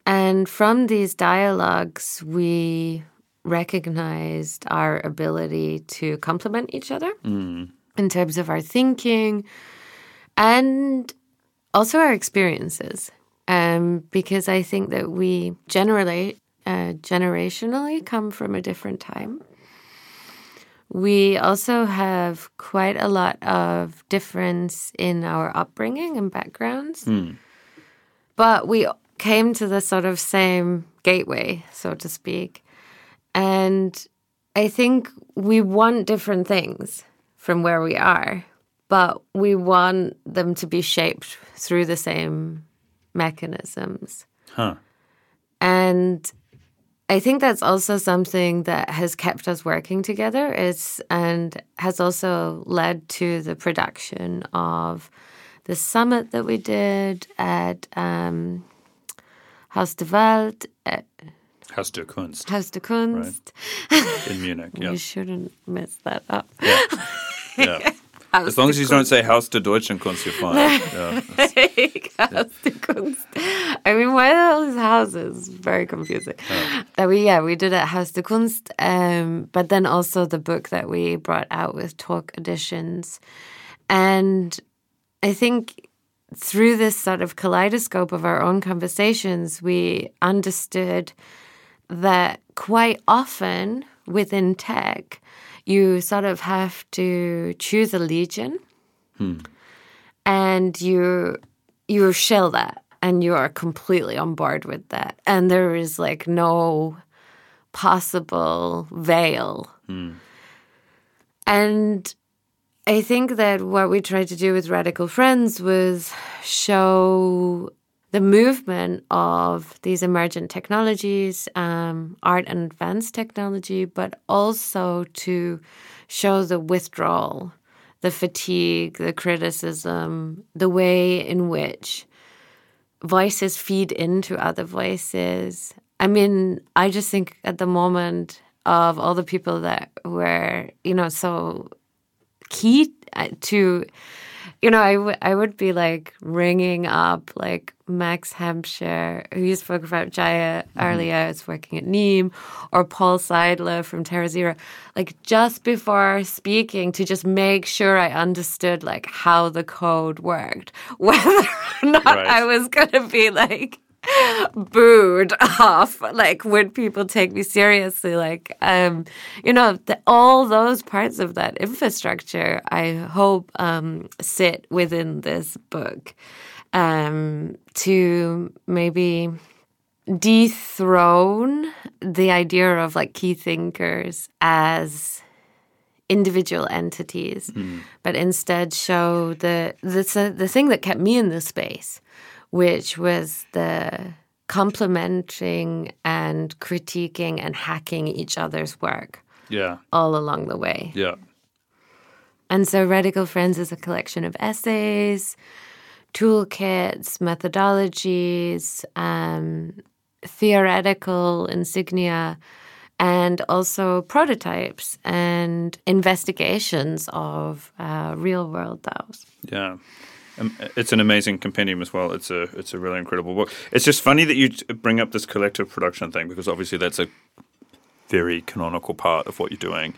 And from these dialogues, we recognized our ability to complement each other mm. in terms of our thinking and also our experiences, um, because I think that we generally, uh, generationally, come from a different time. We also have quite a lot of difference in our upbringing and backgrounds, mm. but we came to the sort of same gateway, so to speak. And I think we want different things from where we are but we want them to be shaped through the same mechanisms. Huh. And I think that's also something that has kept us working together is and has also led to the production of the summit that we did at um, Haus der Wald. Uh, Haus der Kunst. Haus der Kunst. Right. In Munich, yeah. You shouldn't mess that up. Yeah. yeah. As long as you don't say Haus der Deutschen Kunst, you're fine. yeah, Haus der Kunst. I mean, why the hell is houses? Very confusing. Yeah. Uh, we, yeah, we did it at Haus der Kunst, um, but then also the book that we brought out with Torque Editions. And I think through this sort of kaleidoscope of our own conversations, we understood that quite often within tech, you sort of have to choose a legion hmm. and you you shell that and you are completely on board with that and there is like no possible veil hmm. and i think that what we tried to do with radical friends was show the movement of these emergent technologies, um, art and advanced technology, but also to show the withdrawal, the fatigue, the criticism, the way in which voices feed into other voices. I mean, I just think at the moment of all the people that were, you know, so key uh, to you know, I, w- I would be like ringing up like Max Hampshire, who you spoke about Jaya mm-hmm. earlier, is working at Nym, or Paul Seidler from terra0, like just before speaking to just make sure I understood like how the code worked, whether or not right. I was going to be like booed off like would people take me seriously like um you know the, all those parts of that infrastructure i hope um sit within this book um to maybe dethrone the idea of like key thinkers as individual entities mm. but instead show the the the thing that kept me in this space which was the complementing and critiquing and hacking each other's work. Yeah. All along the way. Yeah. And so Radical Friends is a collection of essays, toolkits, methodologies, um, theoretical insignia, and also prototypes and investigations of uh, real world DAOs. Yeah. Um, it's an amazing compendium as well. It's a it's a really incredible book. It's just funny that you bring up this collective production thing because obviously that's a very canonical part of what you're doing.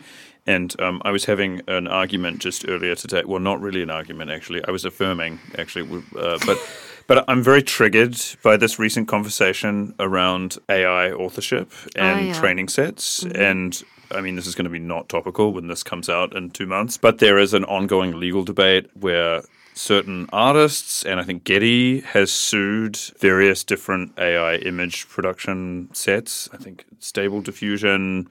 And um, I was having an argument just earlier today. Well, not really an argument actually. I was affirming actually, uh, but but I'm very triggered by this recent conversation around AI authorship and oh, yeah. training sets mm-hmm. and I mean, this is going to be not topical when this comes out in two months, but there is an ongoing legal debate where certain artists, and I think Getty has sued various different AI image production sets. I think Stable Diffusion,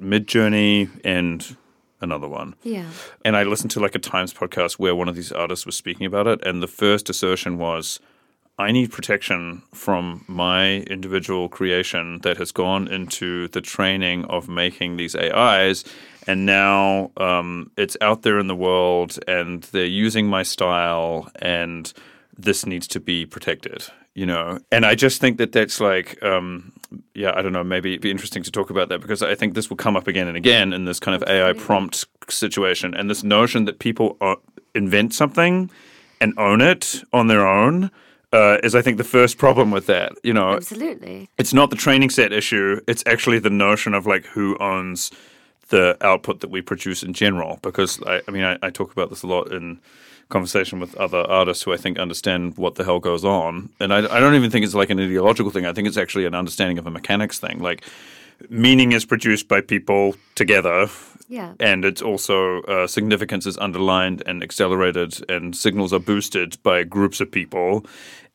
Midjourney, and another one. Yeah. And I listened to like a Times podcast where one of these artists was speaking about it, and the first assertion was, I need protection from my individual creation that has gone into the training of making these AIs and now um, it's out there in the world and they're using my style and this needs to be protected you know and i just think that that's like um, yeah i don't know maybe it'd be interesting to talk about that because i think this will come up again and again in this kind of ai prompt situation and this notion that people invent something and own it on their own uh, is I think the first problem with that. You know, absolutely. It's not the training set issue. It's actually the notion of like who owns the output that we produce in general. Because I, I mean, I, I, talk about this a lot in conversation with other artists who I think understand what the hell goes on, and I, I don't even think it's like an ideological thing. I think it's actually an understanding of a mechanics thing. Like meaning is produced by people together. Yeah. And it's also uh, significance is underlined and accelerated, and signals are boosted by groups of people.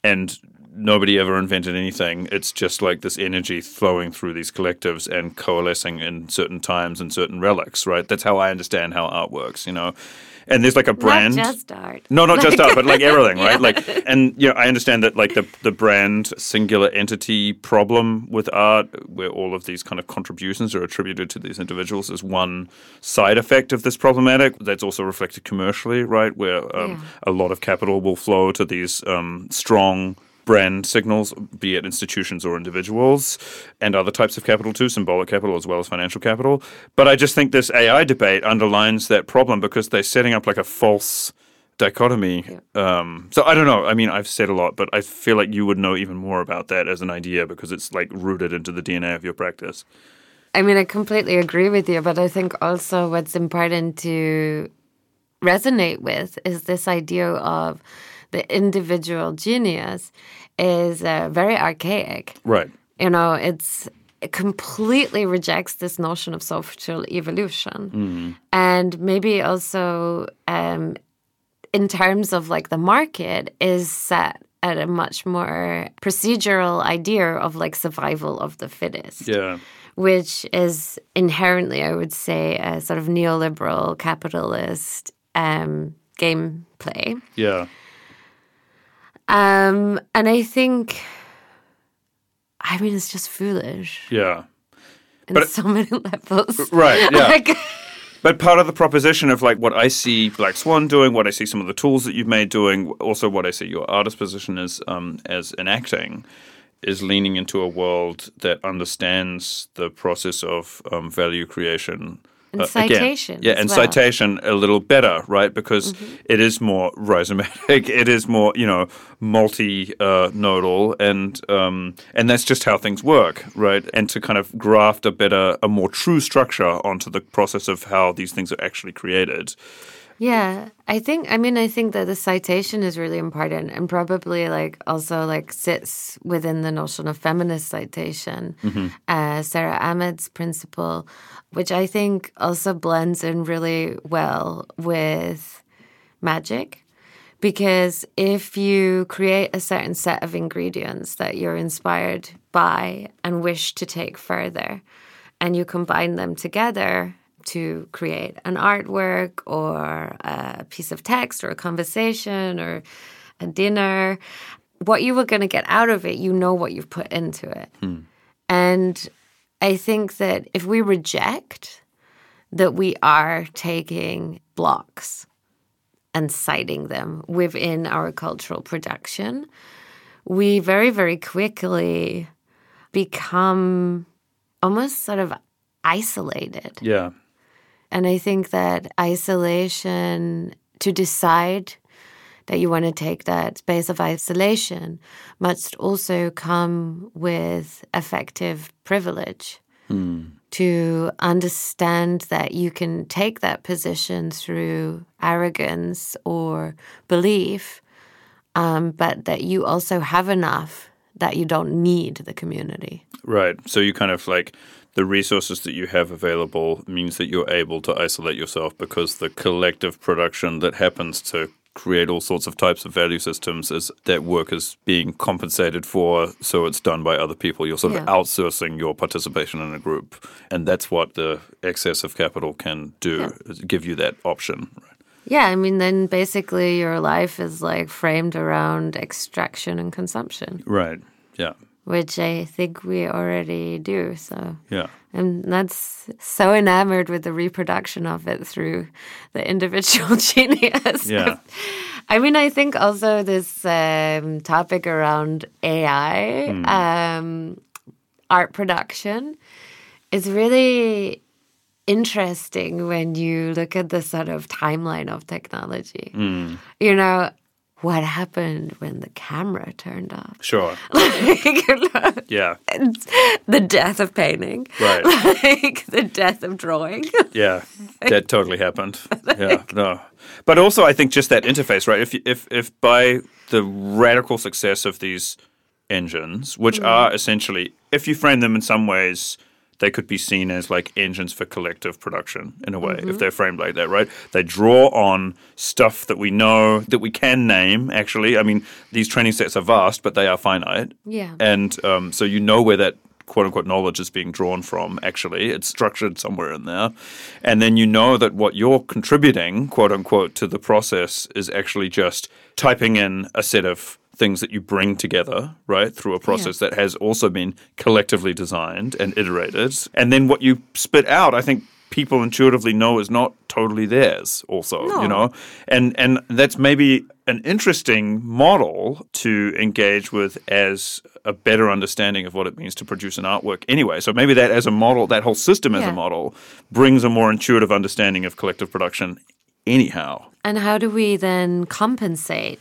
And nobody ever invented anything. It's just like this energy flowing through these collectives and coalescing in certain times and certain relics, right? That's how I understand how art works, you know. And there's like a brand. Not just art. No, not like, just art, but like everything, right? yeah. Like, and you know, I understand that like the the brand singular entity problem with art, where all of these kind of contributions are attributed to these individuals, is one side effect of this problematic. That's also reflected commercially, right? Where um, yeah. a lot of capital will flow to these um, strong brand signals, be it institutions or individuals, and other types of capital too, symbolic capital as well as financial capital. But I just think this AI debate underlines that problem because they're setting up like a false dichotomy. Yeah. Um, so I don't know. I mean, I've said a lot, but I feel like you would know even more about that as an idea because it's like rooted into the DNA of your practice. I mean, I completely agree with you, but I think also what's important to resonate with is this idea of the individual genius is uh, very archaic. Right. You know, it's it completely rejects this notion of social evolution, mm-hmm. and maybe also um, in terms of like the market is set at a much more procedural idea of like survival of the fittest. Yeah. Which is inherently, I would say, a sort of neoliberal capitalist um, gameplay. Yeah Um, and I think, I mean, it's just foolish Yeah. in But- so many levels. Right, yeah. Like, But part of the proposition of like what I see Black Swan doing, what I see some of the tools that you've made doing, also what I see your artist position is um, as enacting, is leaning into a world that understands the process of um, value creation. And uh, again. citation yeah, as and well. Mm-hmm. citation a little better, right? Because it is more rhizomatic, it is more, you know, multi-nodal, and um, and that's just how things work, right? And to kind of graft a better, a more true structure onto the process of how these things are actually created. Yeah, I think. I mean, I think that the citation is really important, and probably like also like sits within the notion of feminist citation, uh, Sara Ahmed's principle, which I think also blends in really well with magic, because if you create a certain set of ingredients that you're inspired by and wish to take further, and you combine them together to create an artwork or a piece of text or a conversation or a dinner, what you were going to get out of it, you know what you've put into it. Hmm. And I think that if we reject that we are taking blocks and citing them within our cultural production, we very, very quickly become almost sort of isolated. Yeah, And I think that isolation, to decide that you want to take that space of isolation, must also come with effective privilege. To understand that you can take that position through arrogance or belief, um, but that you also have enough that you don't need the community. right. So you kind of like the resources that you have available means that you're able to isolate yourself because the collective production that happens to create all sorts of types of value systems is that work is being compensated for so it's done by other people. You're sort of outsourcing your participation in a group and that's what the excess of capital can do Yeah. give you that option. Right? Yeah, I mean, then basically your life is like framed around extraction and consumption, right. Yeah which I think we already do. So, yeah and that's so enamored with the reproduction of it through the individual genius. Yeah. I mean, I think also this um, topic around AI, um, art production, is really interesting when you look at the sort of timeline of technology. You know, what happened when the camera turned off? sure Like, yeah the death of painting, Right. like the death of drawing. Yeah, that totally happened. Yeah, no, but also I think just that interface, right? If if if by the radical success of these engines, which mm. are essentially, if you frame them in some ways, they could be seen as like engines for collective production in a way, if they're framed like that, right? They draw on stuff that we know that we can name. Actually, I mean, these training sets are vast, but they are finite. Yeah. and um, so you know where that quote unquote knowledge is being drawn from actually it's structured somewhere in there and then you know that what you're contributing quote unquote to the process is actually just typing in a set of things that you bring together right through a process that has also been collectively designed and iterated. And then what you spit out i think people intuitively know is not totally theirs also you know? And and that's maybe an interesting model to engage with as a better understanding of what it means to produce an artwork anyway. So maybe that as a model that whole system as Yeah. a model brings a more intuitive understanding of collective production anyhow. And how do we then compensate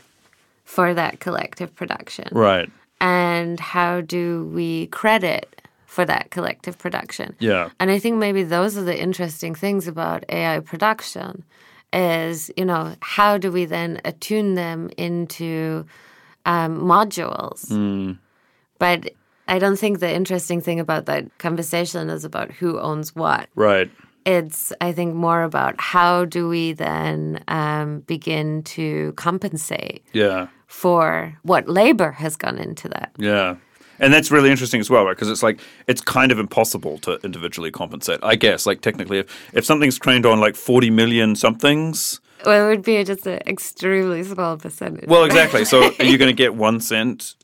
for that collective production? right And how do we credit for that collective production? Yeah. And I think maybe those are the interesting things about AI production is, you know, how do we then attune them into um, modules? But I don't think the interesting thing about that conversation is about who owns what. right It's, I think, more about how do we then um, begin to compensate yeah for what labor has gone into that. Yeah. And that's really interesting as well, right? Because it's like it's kind of impossible to individually compensate. I guess, like technically, if, if something's trained on like forty million somethings, Well, it would be just an extremely small percentage. Well, exactly. So are you going to get one cent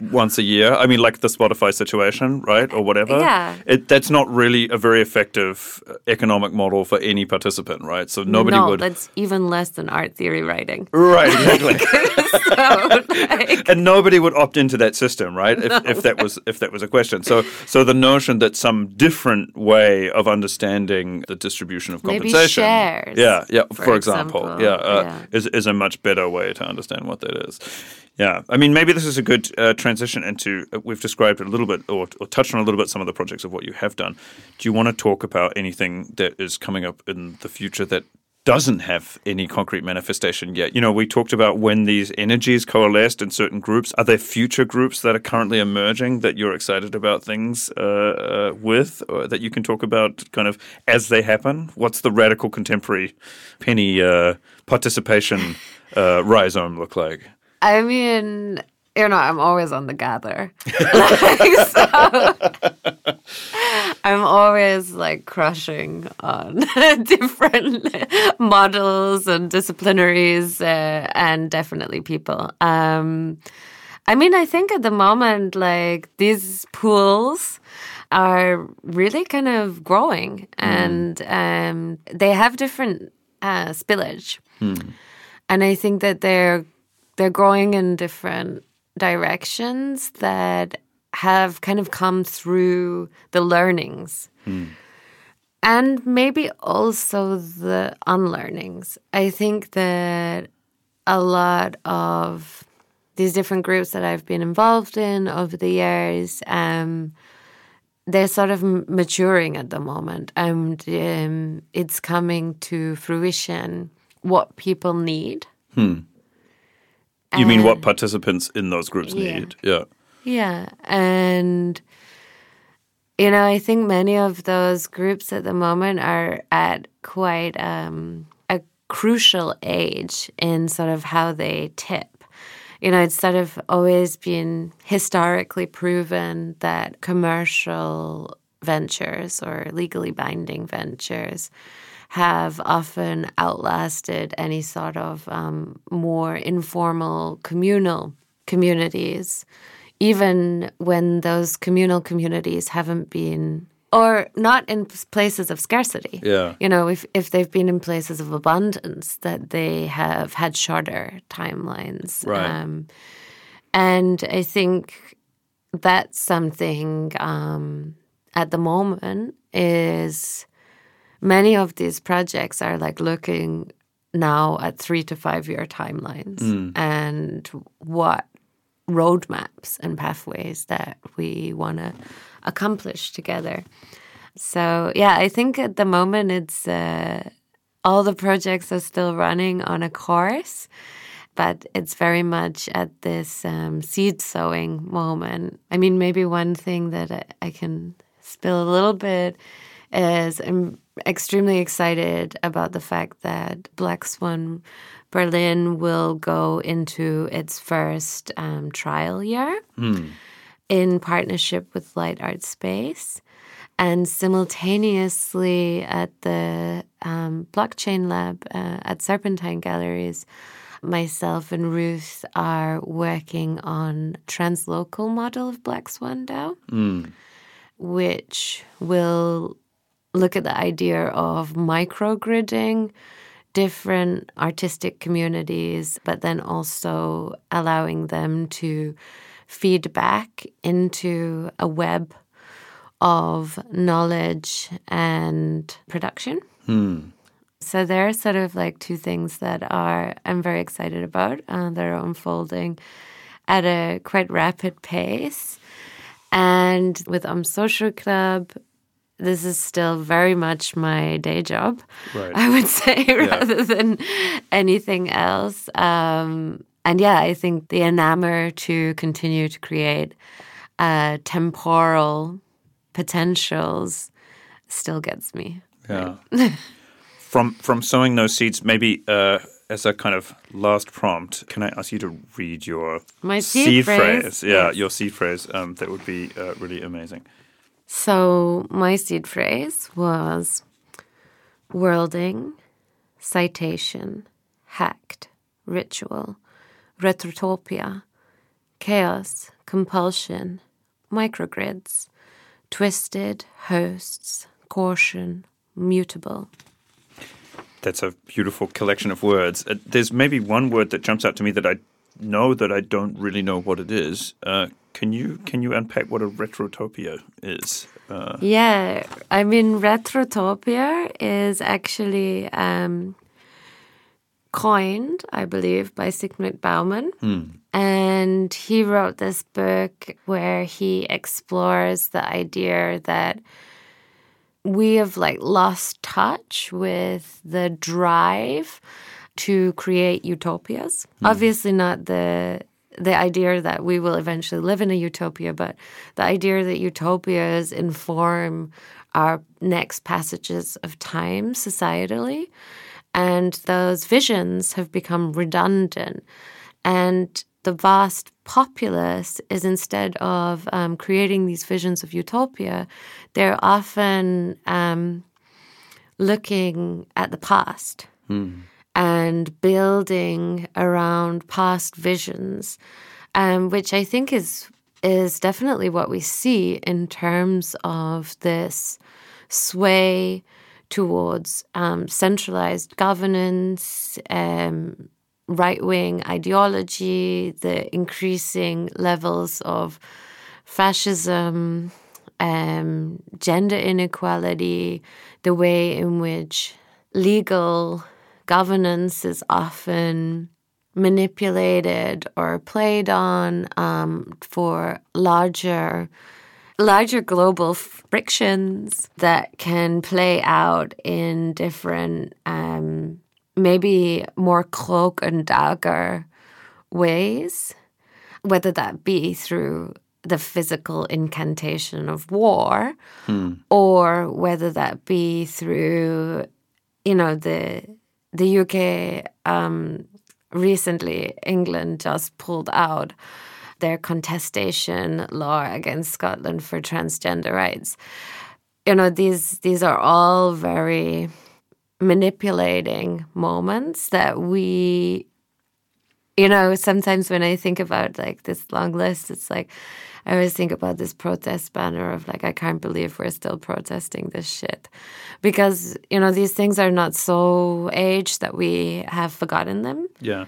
once a year? I mean, like the Spotify situation, right, or whatever. Yeah. It, that's not really a very effective uh, economic model for any participant, right? So nobody no, would. that's even less than art theory writing. Right, exactly. So, like, and nobody would opt into that system, right? If, if that was if that was a question. So so the notion that some different way of understanding the distribution of Maybe compensation, shares, yeah, yeah, for, for example, example, yeah, uh, yeah. is is a much better way to understand what that is. Yeah, I mean, maybe this is a good uh, transition into. Uh, we've described a little bit, or, or touched on a little bit, some of the projects of what you have done. Do you want to talk about anything that is coming up in the future that doesn't have any concrete manifestation yet? You know, we talked about when these energies coalesced in certain groups. Are there future groups that are currently emerging that you're excited about things uh, uh, with, or that you can talk about kind of as they happen? What's the radical contemporary penny uh, participation uh, rhizome look like? I mean, you know, I'm always on the gather. Like, so I'm always like crushing on different models and disciplinaries uh, and definitely people. Um, I mean, I think at the moment, like these pools are really kind of growing and um, they have different uh, spillage. And I think that they're they're growing in different directions that have kind of come through the learnings and maybe also the unlearnings. I think that a lot of these different groups that I've been involved in over the years, um, they're sort of maturing at the moment, and um, it's coming to fruition what people need. You mean what participants in those groups yeah. need? Yeah. Yeah. And, you know, I think many of those groups at the moment are at quite um, a crucial age in sort of how they tip. You know, it's sort of always been historically proven that commercial ventures or legally binding ventures have often outlasted any sort of um, more informal communal communities, even when those communal communities haven't been or not in places of scarcity. Yeah. You know, if if they've been in places of abundance, that they have had shorter timelines. Right. Um, and I think that's something um, at the moment is many of these projects are like looking now at three to five year timelines and what roadmaps and pathways that we want to accomplish together. So yeah, I think at the moment it's uh, all the projects are still running on a course, but it's very much at this um, seed sowing moment. I mean, maybe one thing that I, I can spill a little bit is I'm extremely excited about the fact that Black Swan Berlin will go into its first um, trial year in partnership with Light Art Space. And simultaneously at the um, blockchain lab uh, at Serpentine Galleries, myself and Ruth are working on translocal model of Black Swan DAO, which will look at the idea of microgridding different artistic communities, but then also allowing them to feed back into a web of knowledge and production. So there are sort of like two things that are I'm very excited about uh, that are unfolding at a quite rapid pace. And with Um Social Club, this is still very much my day job, Right. I would say, rather than anything else. Um, and yeah, I think the enamor to continue to create uh, temporal potentials still gets me. Yeah. from from sowing those seeds, maybe uh, as a kind of last prompt, can I ask you to read your My seed phrase? Yeah, Yes. your seed phrase. Um, that would be uh, really amazing. So my seed phrase was worlding, citation, hacked, ritual, retrotopia, chaos, compulsion, microgrids, twisted, hosts, caution, mutable. That's a beautiful collection of words. Uh, there's maybe one word that jumps out to me that I know that I don't really know what it is. Uh, can you can you unpack what a retrotopia is? Uh, yeah, I mean retrotopia is actually um, coined, I believe, by Zygmunt Bauman. Hmm. And he wrote this book where he explores the idea that we have like lost touch with the drive to create utopias. Mm. Obviously not the the idea that we will eventually live in a utopia, but the idea that utopias inform our next passages of time societally. And those visions have become redundant. And the vast populace is instead of um, creating these visions of utopia, they're often um, looking at the past mm. And building around past visions, um, which I think is is definitely what we see in terms of this sway towards um, centralized governance, um, right wing ideology, the increasing levels of fascism, um, gender inequality, the way in which legal governance is often manipulated or played on um, for larger larger global frictions that can play out in different um, maybe more cloak and dagger ways, whether that be through the physical incantation of war hmm. or whether that be through, you know, the the UK um, recently England just pulled out their contestation law against Scotland for transgender rights. You know, these these are all very manipulating moments that we you know sometimes when i think about like this long list it's like i always think about this protest banner of like i can't believe we're still protesting this shit because you know these things are not so aged that we have forgotten them yeah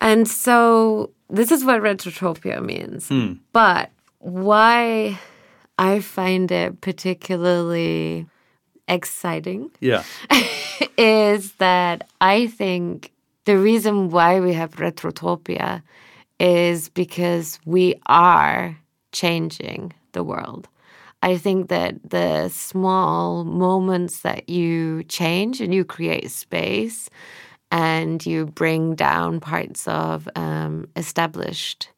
and so this is what retrotopia means hmm. but why i find it particularly exciting. Yeah. is that I think the reason why we have retrotopia is because we are changing the world. I think that the small moments that you change and you create space and you bring down parts of um, established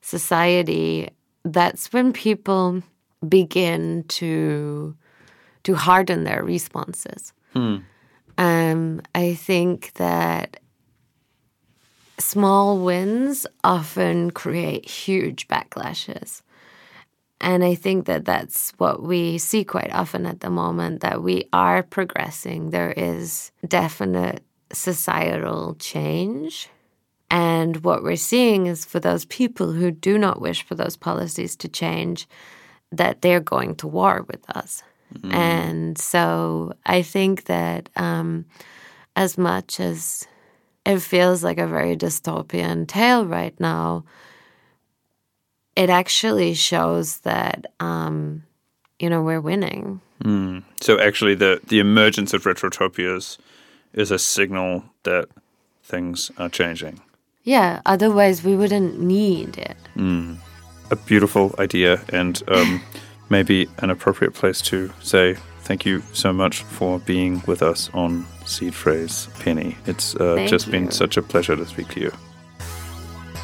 society, that's when people begin to to harden their responses. Hmm. Um, I think that small wins often create huge backlashes. And I think that that's what we see quite often at the moment that we are progressing. There is definite societal change. And what we're seeing is for those people who do not wish for those policies to change, that they're going to war with us. Mm. And so I think that um, as much as it feels like a very dystopian tale right now, it actually shows that um, you know we're winning. Mm. So actually, the the emergence of retrotopias is a signal that things are changing. Yeah, otherwise we wouldn't need it. Mm. A beautiful idea, and um, maybe an appropriate place to say thank you so much for being with us on Seed Phrase Penny. It's uh, just you. been such a pleasure to speak to you.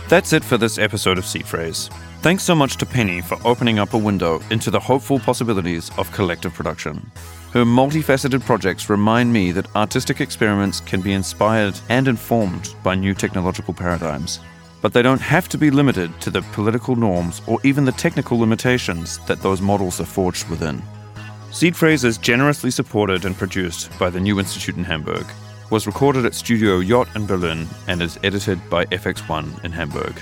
That's it for this episode of Seed Phrase. Thanks so much to Penny for opening up a window into the hopeful possibilities of collective production. Her multifaceted projects remind me that artistic experiments can be inspired and informed by new technological paradigms but they don't have to be limited to the political norms or even the technical limitations that those models are forged within. Seed is generously supported and produced by the New Institute in Hamburg. was recorded at Studio Yacht in Berlin and is edited by FX1 in Hamburg.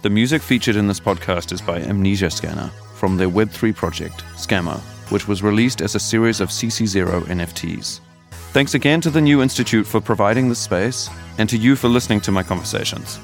The music featured in this podcast is by Amnesia Scanner from their Web3 project, Scammer, which was released as a series of CC0 NFTs. Thanks again to the New Institute for providing this space, and to you for listening to my conversations.